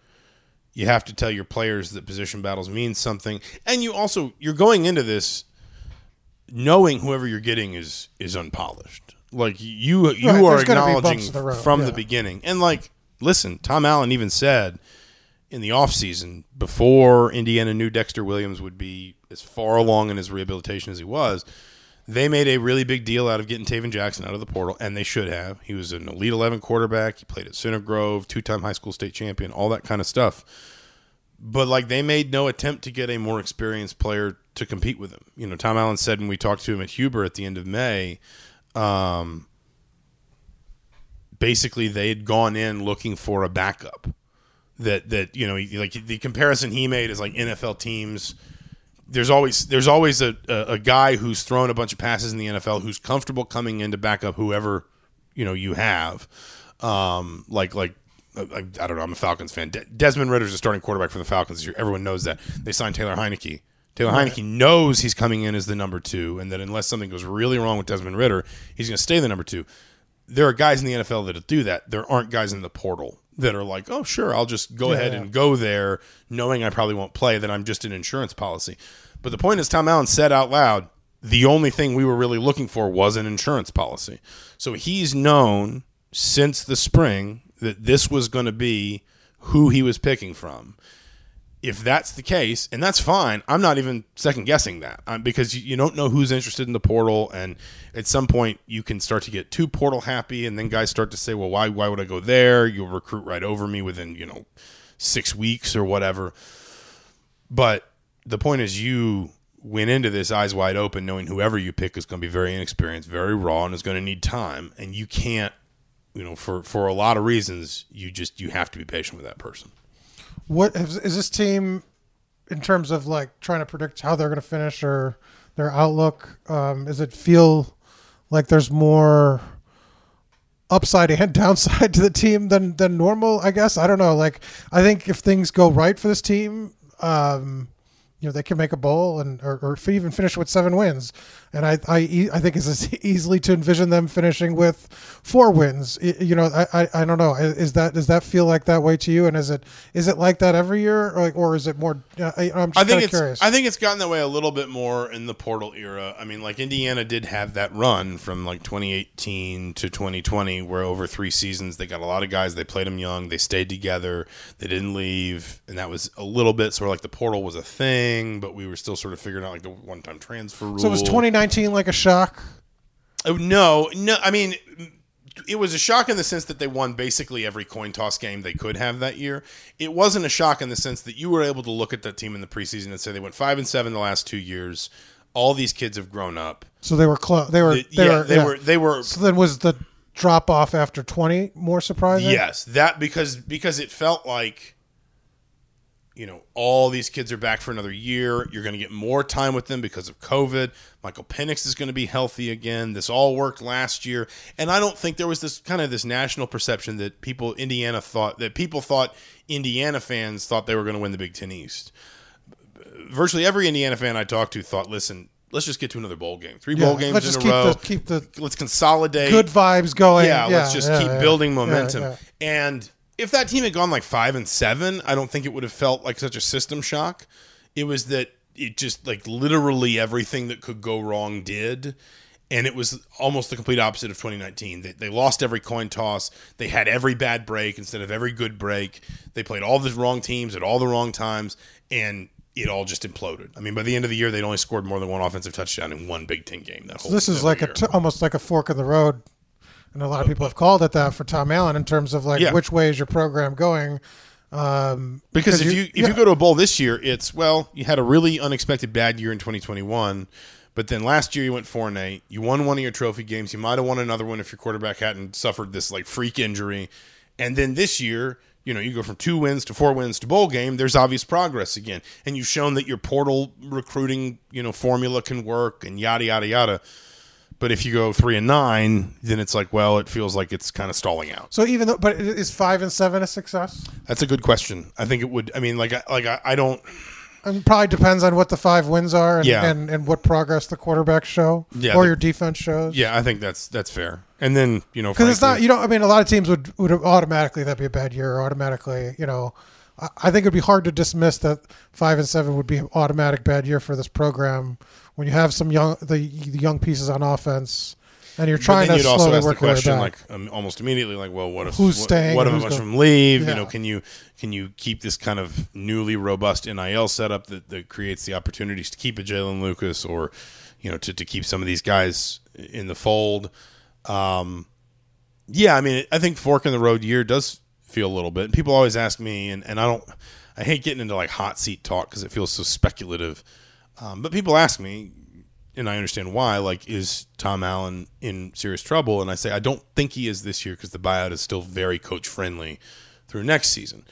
you have to tell your players that position battles mean something, and you also you're going into this knowing whoever you're getting is is unpolished. Like you you Right, are there's gonna be acknowledging the from the beginning, and like listen, Tom Allen even said in the offseason before Indiana knew Dexter Williams would be as far along in his rehabilitation as he was, they made a really big deal out of getting Tayven Jackson out of the portal, and they should have. He was an Elite 11 quarterback. He played at Center Grove, two time high school state champion, all that kind of stuff. But like they made no attempt to get a more experienced player to compete with him. You know, Tom Allen said when we talked to him at Huber at the end of May, um, basically they had gone in looking for a backup that that you know like the comparison he made is like NFL teams. There's always there's always a, a, a guy who's thrown a bunch of passes in the NFL who's comfortable coming in to back up whoever you know you have. Um like like I, don't know. I'm a Falcons fan. De- Desmond Ridder's a starting quarterback for the Falcons everyone knows that. They signed Taylor Heinicke Taylor Heinicke knows he's coming in as the number two and that unless something goes really wrong with Desmond Ridder he's going to stay the number two there are guys in the NFL that'll do that. There aren't guys in the portal that are like, oh, sure, I'll just go ahead and go there knowing I probably won't play, that I'm just an insurance policy. But the point is, Tom Allen said out loud, the only thing we were really looking for was an insurance policy. So he's known since the spring that this was going to be who he was picking from if that's the case, and that's fine, I'm not even second guessing that um, because you, you don't know who's interested in the portal, and at some point you can start to get too portal happy, and then guys start to say, "Well, why why would I go there?" You'll recruit right over me within you know six weeks or whatever. But the point is, you went into this eyes wide open, knowing whoever you pick is going to be very inexperienced, very raw, and is going to need time, and you can't, you know, for for a lot of reasons, you just you have to be patient with that person. What is, is this team in terms of like trying to predict how they're going to finish or their outlook? Um, does it feel like there's more upside and downside to the team than than normal? I guess I don't know. Like I think if things go right for this team, um, you know they can make a bowl and or, or even finish with seven wins. And I, I, I think it's as easily to envision them finishing with four wins. You know I, I, I don't know. Is that does that feel like that way to you? And is it is it like that every year or like or is it more? Uh, I, I'm I think it's curious. I think it's gotten that way a little bit more in the portal era. I mean, like Indiana did have that run from like 2018 to 2020, where over three seasons they got a lot of guys. They played them young. They stayed together. They didn't leave, and that was a little bit sort of like the portal was a thing, but we were still sort of figuring out like the one-time transfer rule. so it was 2019 like a shock? Oh, no, no. I mean, it was a shock in the sense that they won basically every coin toss game they could have that year. It wasn't a shock in the sense that you were able to look at that team in the preseason and say they went five and seven the last two years. All these kids have grown up. So they were close. They were. They- They yeah, were. they yeah. were. They were. So then was the drop off after twenty more surprising? Yes, that because because it felt like you know all these kids are back for another year. You're going to get more time with them because of COVID. Michael Penix is going to be healthy again. This all worked last year, and I don't think there was this kind of this national perception that people Indiana thought that people thought Indiana fans thought they were going to win the Big Ten East. Virtually every Indiana fan I talked to thought, "Listen, let's just get to another bowl game. Three Yeah, bowl games let's in just a keep row. the keep the let's consolidate good vibes going. yeah, let's just yeah, keep yeah. building Yeah, momentum. yeah. And if that team had gone like five and seven, I don't think it would have felt like such a system shock. It was that it just like literally everything that could go wrong did. And it was almost the complete opposite of 2019. They, they lost every coin toss. They had every bad break instead of every good break. They played all the wrong teams at all the wrong times, and it all just imploded. I mean, by the end of the year, they'd only scored more than one offensive touchdown in one Big Ten game. That whole This is like a year. t- almost like a fork in the road, and a lot of people have called it that for Tom Allen in terms of like Yeah. which way is your program going. Um, Because if you- you, if yeah. you go to a bowl this year, it's well, you had a really unexpected bad year in 2021, but then last year you went four and eight. You won one of your trophy games. You might have won another one if your quarterback hadn't suffered this like freak injury, and then this year, you know, you go from two wins to four wins to bowl game. There's obvious progress again, and you've shown that your portal recruiting, you know, formula can work, and yada yada yada. But if you go three and nine, then it's like, well, it feels like it's kind of stalling out. so even though, but is five and seven a success? That's a good question. I think it would. I mean, like, I, like I, I don't. And probably depends on what the five wins are and, Yeah. and, and what progress the quarterbacks show Yeah, or the- your defense shows. Yeah, I think that's that's fair. And then you know, Because it's not, you know, I mean, a lot of teams would, would automatically, that'd be a bad year, or automatically, you know, I, I think it'd be hard to dismiss that five and seven would be an automatic bad year for this program when you have some young, the, the young pieces on offense and you're But trying then to you'd also ask the work your way question, like um, almost immediately, like, well, what if Who's what, staying What if a bunch of leave? You know, can you can you keep this kind of newly robust NIL setup that, that creates the opportunities to keep a Jaylin Lucas or you know to, to keep some of these guys in the fold? Um, yeah, I mean, I think fork in the road year does feel a little bit. People always ask me, and, and I don't, I hate getting into like hot seat talk because it feels so speculative. Um, but people ask me, and I understand why. Like, is Tom Allen in serious trouble? And I say I don't think he is this year because the buyout is still very coach friendly through next season.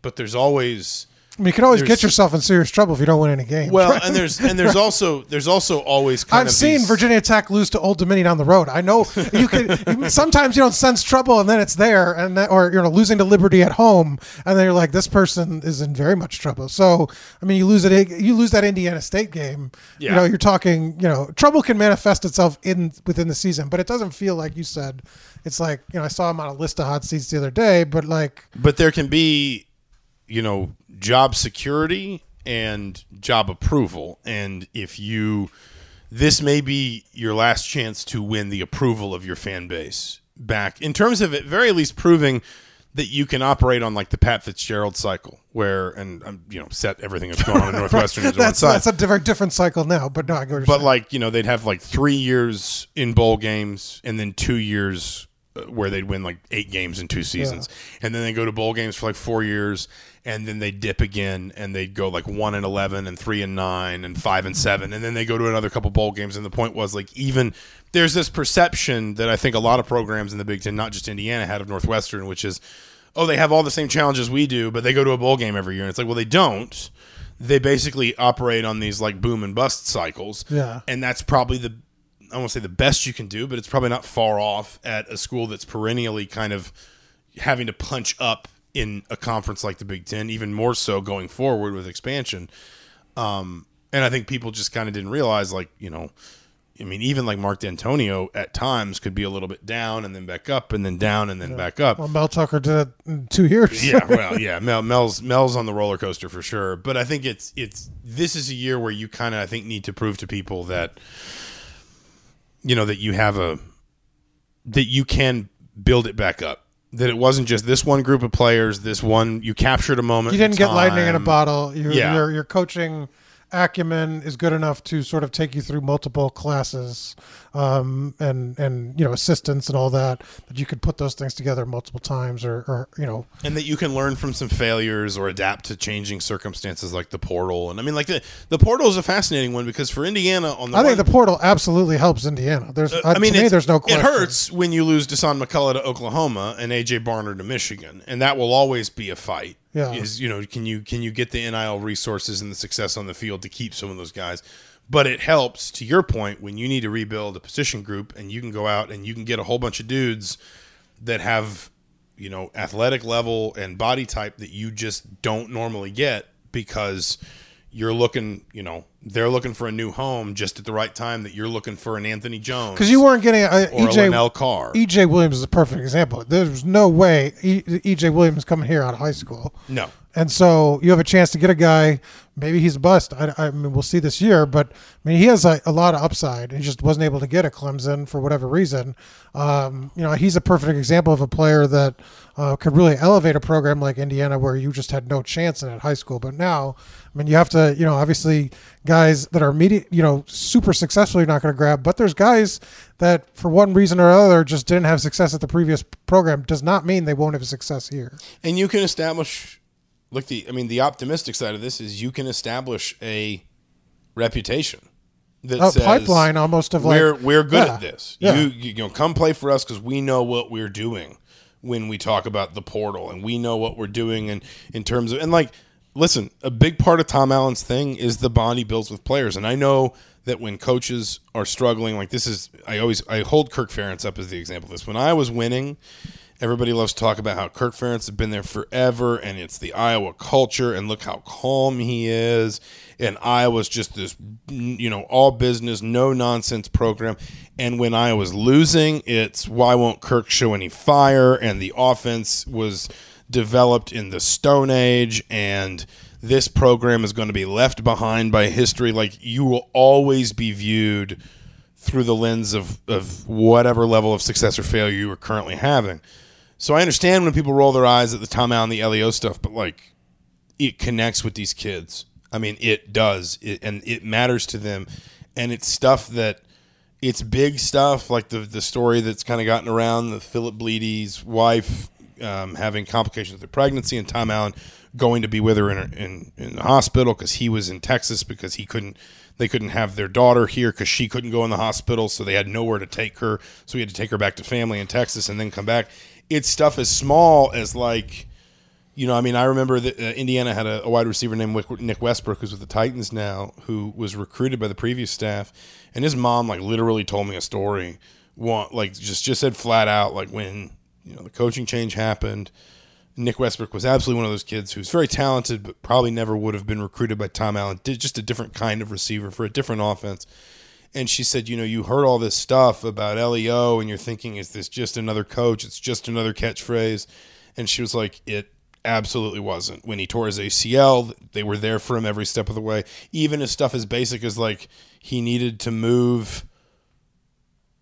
But there's always I mean, you can always there's- get yourself in serious trouble if you don't win any games. well, right? and there's and there's also there's also always kind I've seen these- Virginia Tech lose to Old Dominion on the road. I know you you- sometimes you don't sense trouble, and then it's there, and then, or you know, losing to Liberty at home, and then you're like, this person is in very much trouble. So, I mean, you lose it. You lose that Indiana State game. Yeah. You know, you're talking. You know, trouble can manifest itself in within the season, but it doesn't feel like you said. It's like you know, I saw him on a list of hot seats the other day, but like, but there can be you know job security and job approval and if you this may be your last chance to win the approval of your fan base back in terms of at very least proving that you can operate on like the Pat Fitzgerald cycle where and um, you know set everything that's going on in Northwestern that's that's a di- very different cycle now. But no, I go. but like you know they'd have like three years in bowl games and then two years where they'd win like eight games in two seasons. And then they go to bowl games for like four years and then they dip again and they'd go like one and 11 and three and nine and five and seven and then they go to another couple bowl games and the point was like even there's this perception that i think a lot of programs in the big ten not just indiana had of northwestern which is oh they have all the same challenges we do but they go to a bowl game every year and it's like well they don't. They basically operate on these like boom and bust cycles. Yeah. and that's probably the I won't say the best you can do, but it's probably not far off at a school that's perennially kind of having to punch up in a conference like the Big Ten, even more so going forward with expansion. Um, and I think people just kind of didn't realize, like you know, I mean, even like Mark Dantonio at times could be a little bit down and then back up and then down and then back up. well, Mel Tucker did it in two years. yeah, well, yeah, Mel, Mel's Mel's on the roller coaster for sure. But I think it's it's this is a year where you kind of I think need to prove to people that you know that you have a that you can build it back up. That it wasn't just this one group of players, this one you captured a moment. You didn't get lightning in a bottle. You're, Yeah. you're you're coaching acumen is good enough to sort of take you through multiple classes um, and and you know assistance and all that that you could put those things together multiple times or, or you know and that you can learn from some failures or adapt to changing circumstances like the portal and i mean like the, the portal is a fascinating one because for indiana on the I think one- the portal absolutely helps Indiana. There's uh, I mean, to me there's no It hurts when you lose Dasan McCullough to Oklahoma and AJ Barner to Michigan, and that will always be a fight. Yeah. is you know can you can you get the NIL resources and the success on the field to keep some of those guys? But it helps to your point when you need to rebuild a position group and you can go out and you can get a whole bunch of dudes that have you know athletic level and body type that you just don't normally get because you're looking you know they're looking for a new home just at the right time that you're looking for an Anthony Jones because you weren't getting uh, or a EJ Linnell Carr. EJ Williams is a perfect example. There's no way e, EJ Williams coming here out of high school. no, And so you have a chance to get a guy. Maybe he's a bust. I, I mean, we'll see this year, but I mean, he has a, a lot of upside. He just wasn't able to get a Clemson for whatever reason. Um, you know, he's a perfect example of a player that uh, could really elevate a program like Indiana, where you just had no chance in at high school. But now, I mean, you have to, you know, obviously guys that are immediate, you know, super successful, you're not going to grab. But there's guys that, for one reason or other, just didn't have success at the previous program. Does not mean they won't have success here. and you can establish look the I mean the optimistic side of this is you can establish a reputation that A says pipeline almost of like we're we're good Yeah. at this. Yeah. You you know come play for us because we know what we're doing when we talk about the portal and we know what we're doing and in terms of and like listen a big part of Tom Allen's thing is the bond he builds with players. And I know that when coaches are struggling like this is I always I hold Kirk Ferentz up as the example of this. When I was winning everybody loves to talk about how Kirk Ferentz has been there forever and it's the Iowa culture and look how calm he is. And Iowa's just this you know all business no nonsense program. And when I was losing it's why won't Kirk show any fire? And the offense was developed in the stone age and this program is going to be left behind by history like you will always be viewed through the lens of, of whatever level of success or failure you are currently having. So I understand when people roll their eyes at the Tom Allen, the LEO stuff, but like it connects with these kids. I mean, it does, it, and it matters to them, and it's stuff that it's big stuff like the the story that's kind of gotten around the Philip Bleedy's wife um, having complications with pregnancy, and Tom Allen going to be with her in in, in the hospital because he was in Texas because he couldn't they couldn't have their daughter here because she couldn't go in the hospital, so they had nowhere to take her, so we had to take her back to family in Texas and then come back. It's stuff as small as like. You know, I mean, I remember that uh, Indiana had a, a wide receiver named Nick Westbrook, who's with the Titans now, who was recruited by the previous staff, and his mom like literally told me a story, want like just just said flat out like when you know the coaching change happened, Nick Westbrook was absolutely one of those kids who's very talented, but probably never would have been recruited by Tom Allen. Did just a different kind of receiver for a different offense. And she said, you know, you heard all this stuff about LEO, and you're thinking, is this just another coach? It's just another catchphrase. And she was like, it absolutely wasn't. When he tore his ACL, they were there for him every step of the way. Even as stuff as basic as like he needed to move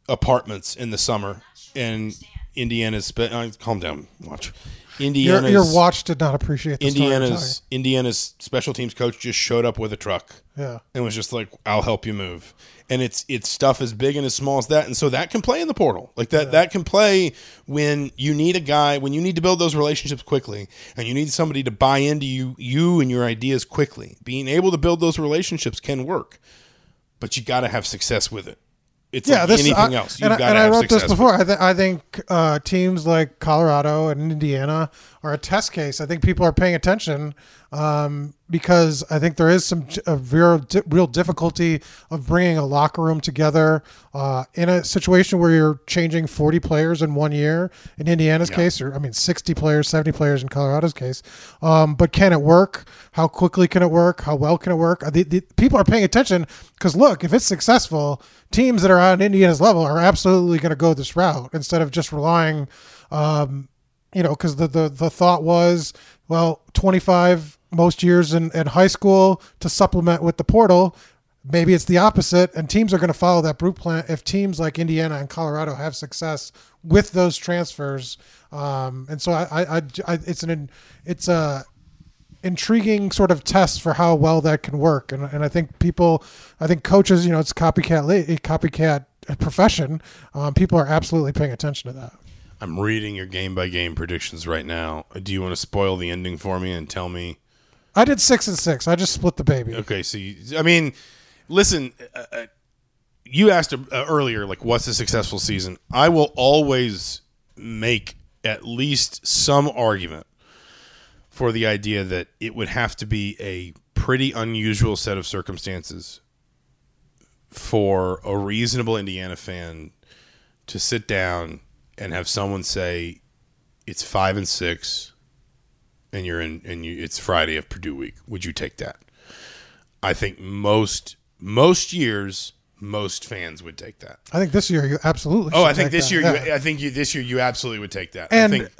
apartments in the summer, and Indiana's spe- uh, calm down, watch. Your, Indiana's your watch did not appreciate the story Indiana's Indiana's special teams coach just showed up with a truck Yeah. and was just like, "I'll help you move." And it's it's stuff as big and as small as that, and so that can play in the portal. Like that that can play when you need a guy when you need to build those relationships quickly, and you need somebody to buy into you you and your ideas quickly. Being able to build those relationships can work, but you got to have success with it. It's yeah, like this anything I, else. You've and, I- and I wrote success. this before. I, th- I think uh, teams like Colorado and Indiana are a test case. I think people are paying attention um, because I think there is some real real difficulty of bringing a locker room together uh, in a situation where you're changing 40 players in one year. In Indiana's case, or I mean 60 players, 70 players in Colorado's case. Um, but can it work? How quickly can it work? How well can it work? Uh, The, the, people are paying attention because look, if it's successful, teams that are on Indiana's level are absolutely going to go this route instead of just relying, um, you know, because the, the the thought was, well, 25 most years in, in high school to supplement with the portal. Maybe it's the opposite, and teams are going to follow that blueprint if teams like Indiana and Colorado have success with those transfers. Um, and so I, I, I, it's an it's a intriguing sort of test for how well that can work. And, and I think people, I think coaches, you know, it's copycat, copycat profession. Um, people are absolutely paying attention to that. I'm reading your game by game predictions right now. Do you want to spoil the ending for me and tell me? I did six and six. I just split the baby. Okay, so you, I mean, listen, uh, uh, you asked uh, earlier, like, what's a successful season? I will always make at least some argument for the idea that it would have to be a pretty unusual set of circumstances for a reasonable Indiana fan to sit down and have someone say it's five and six and you're in and you it's Friday of Purdue week. Would you take that? I think most most years most fans would take that. I think this year you absolutely. Oh, I think take this that. year Yeah. you I think you this year you absolutely would take that. and I think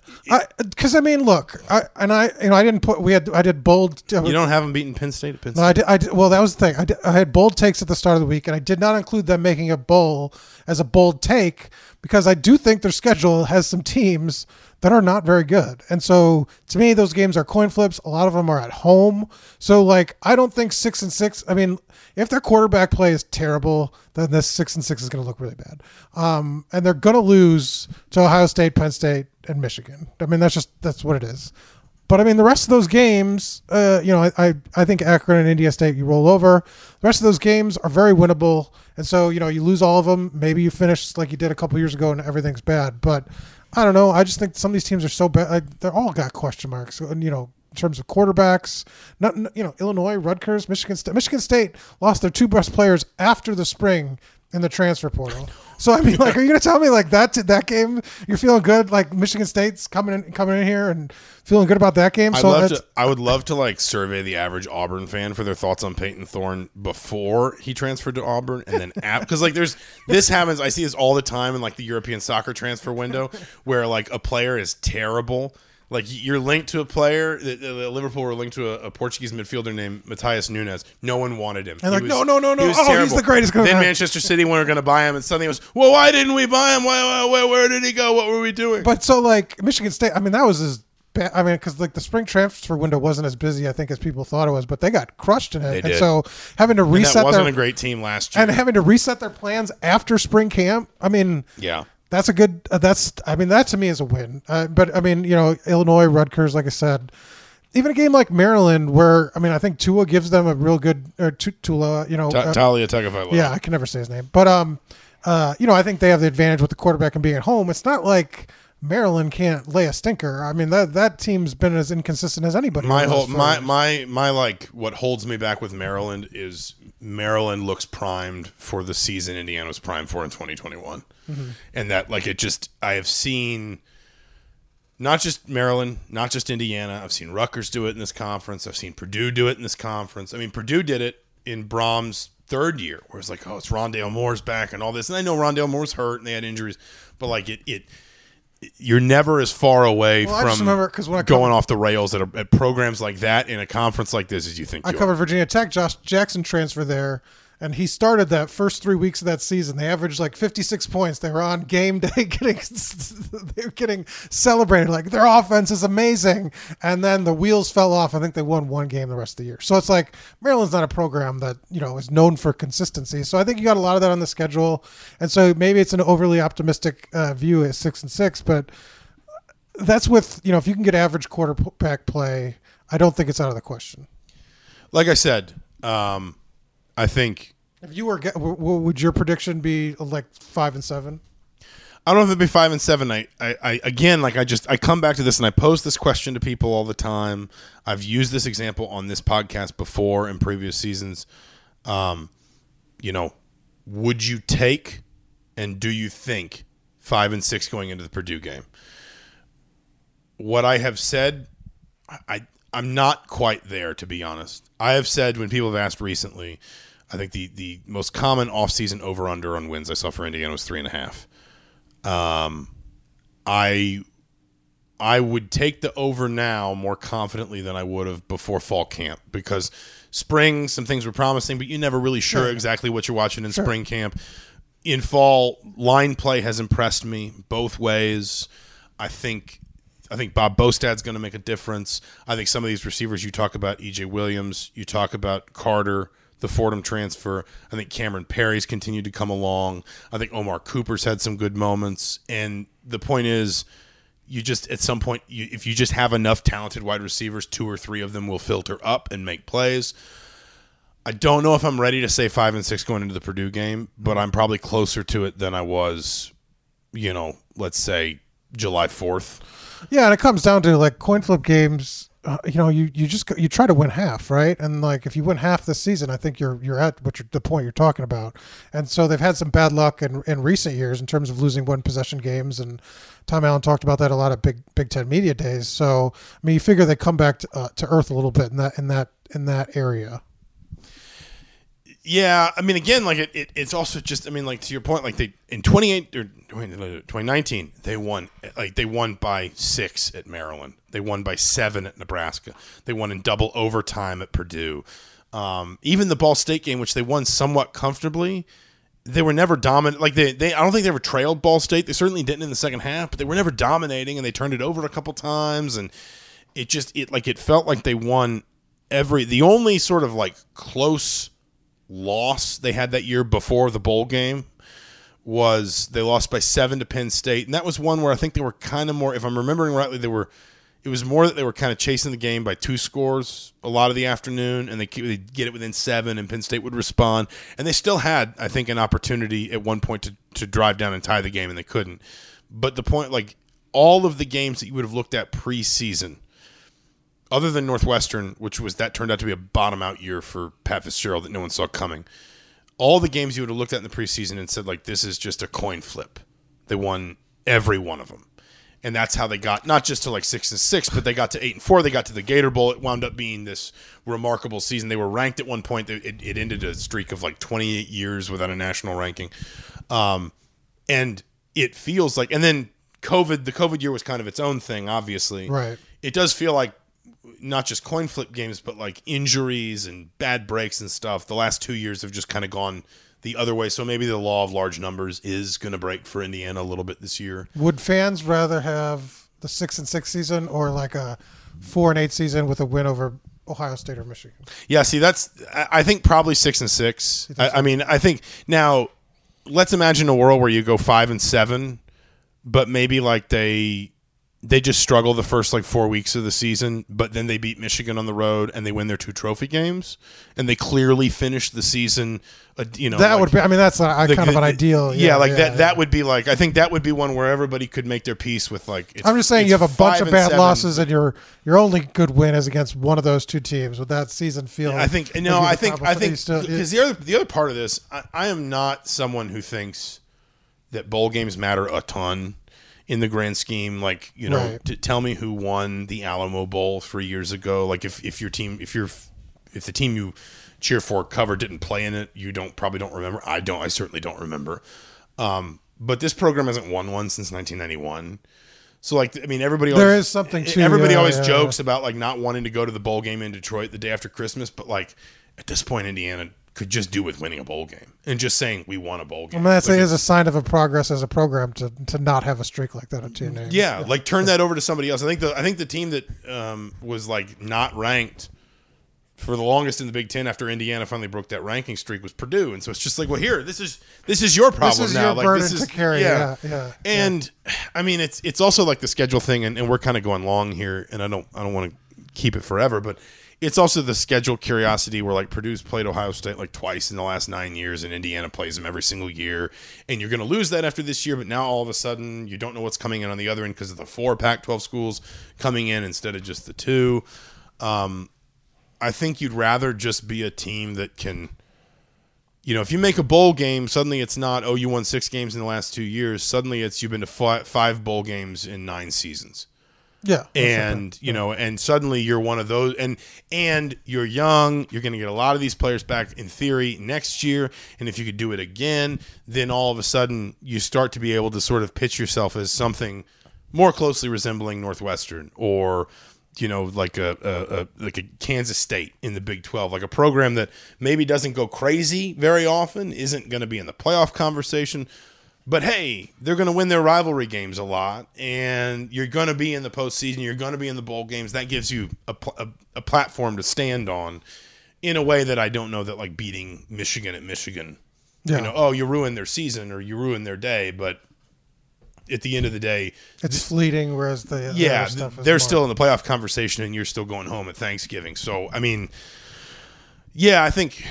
because I, mean, look, I and I, you know, I didn't put. We had I did bold. Uh, you don't have them beating Penn State at Penn State. No, I did, I did. Well, that was the thing. I, did, I had bold takes at the start of the week, and I did not include them making a bowl as a bold take because I do think their schedule has some teams that are not very good. And so, to me, those games are coin flips. A lot of them are at home. So, like, I don't think six and six. I mean, if their quarterback play is terrible, then this six and six is going to look really bad. Um, and they're going to lose to Ohio State, Penn State, and Michigan. I mean, that's just that's what it is. But I mean, the rest of those games, uh, you know, I, I, I think Akron and Indiana State you roll over. The rest of those games are very winnable, and so you know you lose all of them. Maybe you finish like you did a couple years ago, and everything's bad. But I don't know. I just think some of these teams are so bad. Like, they're all got question marks. And you know, in terms of quarterbacks, not you know Illinois, Rutgers, Michigan State. Michigan State lost their two best players after the spring in the transfer portal. So I mean, like, are you gonna tell me like that that game you're feeling good? Like Michigan State's coming in coming in here and feeling good about that game. I'd So love to. I would love to like survey the average Auburn fan for their thoughts on Payton Thorne before he transferred to Auburn, and then app because like there's this happens. I see this all the time in like the European soccer transfer window, where like a player is terrible. Like you're linked to a player. The, the- the Liverpool were linked to a, a Portuguese midfielder named Matheus Nunes. No one wanted him. And like, no, no, no, no. he was Oh, he's the greatest. Then Manchester City weren't going to buy him, and suddenly it was, well, why didn't we buy him? Why, why, where, where did he go? What were we doing? But so like Michigan State, I mean that was as bad. I mean because like the spring transfer window wasn't as busy I think as people thought it was, but they got crushed in it. and so having to And reset that wasn't their a great team last year. and having to reset their plans after spring camp. I mean, yeah. That's a good. Uh, that's I mean that to me is a win. Uh, but I mean you know Illinois, Rutgers, like I said. Even a game like Maryland, where I mean, I think Tua gives them a real good, or Tu- Tula, you know, Ta- uh, Taulia Tagovailoa. yeah, I can never say his name, but um, uh, you know, I think they have the advantage with the quarterback and being at home. It's not like Maryland can't lay a stinker. I mean, that that team's been as inconsistent as anybody. my whole my my my like what holds me back with Maryland is Maryland looks primed for the season Indiana was primed for in 2021, Mm-hmm. and that like it just I have seen. Not just Maryland, not just Indiana. I've seen Rutgers do it in this conference. I've seen Purdue do it in this conference. I mean, Purdue did it in Brohm's third year, where it's like, oh, it's Rondale Moore's back and all this. And I know Rondale Moore's hurt and they had injuries, but like it, it, you're never as far away Well, from remember- 'cause when I going covered- off the rails at, a, at programs like that in a conference like this as you think I covered are. Virginia Tech. Josh Jackson transfer there, and he started that first three weeks of that season. They averaged like 56 points. They were on game day getting they were getting celebrated like their offense is amazing. And then the wheels fell off. I think they won one game the rest of the year. So it's like Maryland's not a program that you know is known for consistency. So I think you got a lot of that on the schedule, and so maybe it's an overly optimistic uh, view at six and six, but that's with you know if you can get average quarterback play. I don't think it's out of the question. Like I said, um, I think If you were, ge- w- w- would your prediction be like five and seven? I don't know if it'd be five and seven. I, I, I, again, like I just, I come back to this and I pose this question to people all the time. I've used this example on this podcast before in previous seasons. Um, you know, would you take and do you think five and six going into the Purdue game? What I have said, I, I'm not quite there to be honest. I have said when people have asked recently, I think the the most common offseason over under on wins I saw for Indiana was three and a half. Um, I I would take the over now more confidently than I would have before fall camp because spring some things were promising, but you're never really sure exactly what you're watching in spring camp. In fall, line play has impressed me both ways. I think I think Bob Bostad's going to make a difference. I think some of these receivers you talk about, EJ Williams, you talk about Carter, the Fordham transfer. I think Cameron Perry's continued to come along. I think Omar Cooper's had some good moments. And the point is, you just at some point, you, if you just have enough talented wide receivers, two or three of them will filter up and make plays. I don't know if I'm ready to say five and six going into the Purdue game, but I'm probably closer to it than I was, you know, let's say July 4th. Yeah, and it comes down to like coin flip games. Uh, you know, you, you just you try to win half, right? And like if you win half this season, I think you're you're at what you're, the point you're talking about. And so they've had some bad luck in, in recent years in terms of losing one possession games. And Tom Allen talked about that a lot at Big Big Ten media days. So I mean, you figure they come back to, uh, to earth a little bit in that in that in that area. Yeah, I mean, again, like it, it, it's also just, I mean, like to your point, like they in 28 or 2019, they won, like they won by six at Maryland, they won by seven at Nebraska, they won in double overtime at Purdue. Um, even the Ball State game, which they won somewhat comfortably, they were never dominant. Like they, they, I don't think they ever trailed Ball State. They certainly didn't in the second half, but they were never dominating, and they turned it over a couple times, and it just, it like it felt like they won every. The only sort of like close loss they had that year before the bowl game was they lost by seven to Penn State, and that was one where I think they were kind of more. If I'm remembering rightly, they were. It was more that they were kind of chasing the game by two scores a lot of the afternoon, and they they'd get it within seven, and Penn State would respond, and they still had, I think, an opportunity at one point to to drive down and tie the game, and they couldn't. But the point, like all of the games that you would have looked at preseason, other than Northwestern, which was that turned out to be a bottom out year for Pat Fitzgerald that no one saw coming. All the games you would have looked at in the preseason and said like this is just a coin flip. They won every one of them, and that's how they got not just to like six and six, but they got to eight and four. They got to the Gator Bowl. It wound up being this remarkable season. They were ranked at one point. It, it ended a streak of like 28 years without a national ranking, um, and it feels like. And then COVID, the COVID year was kind of its own thing. Obviously, Right. It does feel like not just coin flip games, but like injuries and bad breaks and stuff. The last two years have just kind of gone the other way. So maybe the law of large numbers is going to break for Indiana a little bit this year. Would fans rather have the six and six season or like a four and eight season with a win over Ohio State or Michigan? Yeah, see, that's I think probably six and six. I, I mean, I think now let's imagine a world where you go five and seven, but maybe like they they just struggle the first like four weeks of the season, but then they beat Michigan on the road and they win their two trophy games, and they clearly finish the season. Uh, you know, That like- would be. I mean, that's a, the- kind of an ideal. Yeah, like yeah, that. yeah. That would be like I think that would be one where everybody could make their peace with like. It's, I'm just saying you have a bunch of bad seven. losses and your your only good win is against one of those two teams. Would that season feel? I think no. I think I think because the other the other part of this, I, I am not someone who thinks that bowl games matter a ton in the grand scheme. Like you know, Right. to tell me who won the Alamo Bowl three years ago. Like if if your team if you're if the team you cheer for cover didn't play in it, you don't probably don't remember. I don't. I certainly don't remember. Um, but this program hasn't won one since 1991. So like I mean everybody There always, is something to- everybody yeah, always yeah. jokes about like not wanting to go to the bowl game in Detroit the day after Christmas, but like at this point Indiana could just do with winning a bowl game and just saying we won a bowl game. I mean, that's Like, is a sign of a progress as a program to to not have a streak like that on two name. yeah, like turn that over to somebody else. I think the I think the team that um, was like not ranked for the longest in the Big Ten after Indiana finally broke that ranking streak was Purdue, and so it's just like, well, here, this is this is your problem is now. your like burden this is to carry. Yeah, yeah, And I mean, it's it's also like the schedule thing, and, and we're kind of going long here, and I don't I don't want to keep it forever, but it's also the schedule curiosity where like Purdue's played Ohio State like twice in the last nine years, and Indiana plays them every single year, and you're going to lose that after this year, but now all of a sudden you don't know what's coming in on the other end because of the four Pac-12 schools coming in instead of just the two. Um, I think you'd rather just be a team that can you know, if you make a bowl game, suddenly it's not, oh, you won six games in the last two years. Suddenly it's you've been to five bowl games in nine seasons. Yeah. And, you know, and suddenly you're one of those and and you're young, you're going to get a lot of these players back in theory next year, and if you could do it again, then all of a sudden you start to be able to sort of pitch yourself as something more closely resembling Northwestern or you know, like a, a, a like a Kansas State in the Big Twelve, like a program that maybe doesn't go crazy very often, isn't going to be in the playoff conversation, But hey, they're going to win their rivalry games a lot, and you're going to be in the postseason. You're going to be in the bowl games. That gives you a, pl- a, a platform to stand on in a way that I don't know that like beating Michigan at Michigan. Yeah. You know, oh, you ruined their season or you ruined their day, but at the end of the day, It's fleeting, whereas the yeah, other stuff is they're more- still in the playoff conversation, and you're still going home at Thanksgiving. So, I mean, yeah, I think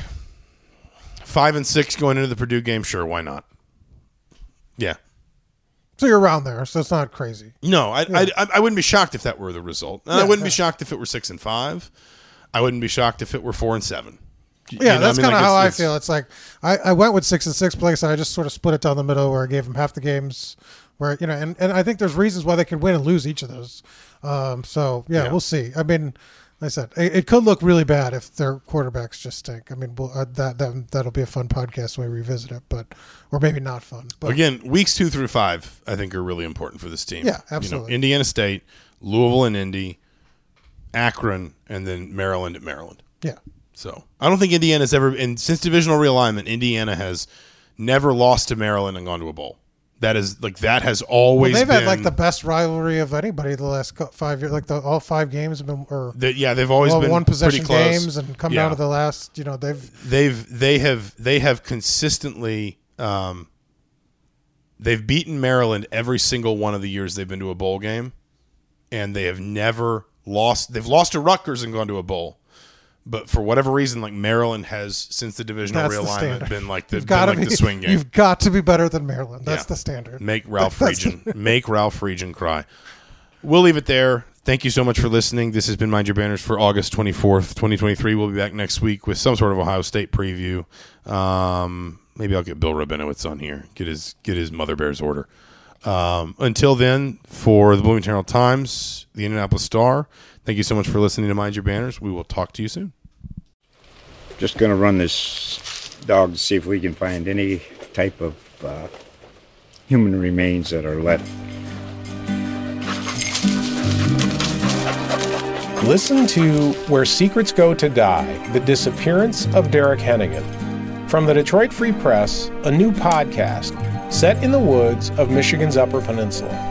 five and six going into the Purdue game, sure, why not? Yeah, so you're around there, so it's not crazy. no, I, I, I, I wouldn't be shocked if that were the result. And I wouldn't be shocked if it were six and five. I wouldn't be shocked if it were four and seven. You Yeah, that's I mean, kind of like, how I feel. It's like I, I went with six and six, but like I just sort of split it down the middle where I gave them half the games where, you know, and, and I think there's reasons why they could win and lose each of those. Um, so yeah, Yeah. we'll see. I mean, like I said, it, it could look really bad if their quarterbacks just stink. I mean, we'll, uh, that, that, that'll be a fun podcast when we revisit it, but, or maybe not fun, but Again, weeks two through five, I think, are really important for this team. Yeah, You absolutely. know, Indiana State, Louisville and Indy, Akron, and then Maryland at Maryland. yeah. So I don't think Indiana's ever, and since divisional realignment, Indiana has never lost to Maryland and gone to a bowl. That is like that has always They've been. had like the best rivalry of anybody the last five years. Like the, all five games have been, or the- yeah, they've always all been one possession pretty close. games and come Yeah. down to the last, you know, they've, they've they have they have consistently um, they've beaten Maryland every single one of the years they've been to a bowl game, and they have never lost. They've lost to Rutgers and gone to a bowl, but for whatever reason, like Maryland has since the divisional That's realignment standard. been like the, you've got like be, the swing game. you've got to be better than Maryland. That's Yeah. the standard. Make Ralph Region make Ralph Region cry. We'll leave it there. Thank you so much for listening. This has been Mind Your Banners for August 24th, 2023. We'll be back next week with some sort of Ohio State preview. Um, maybe I'll get Bill Rabinowitz on here, get his get his Mother Bears order. Um, until then, for the Bloomington Herald Times, the Indianapolis Star, thank you so much for listening to Mind Your Banners. We will talk to you soon. Just gonna run this dog to see if we can find any type of uh, human remains that are left Listen to Where Secrets Go to Die The Disappearance of Derek Hennigan. From the Detroit Free Press, a new podcast set in the woods of Michigan's Upper Peninsula.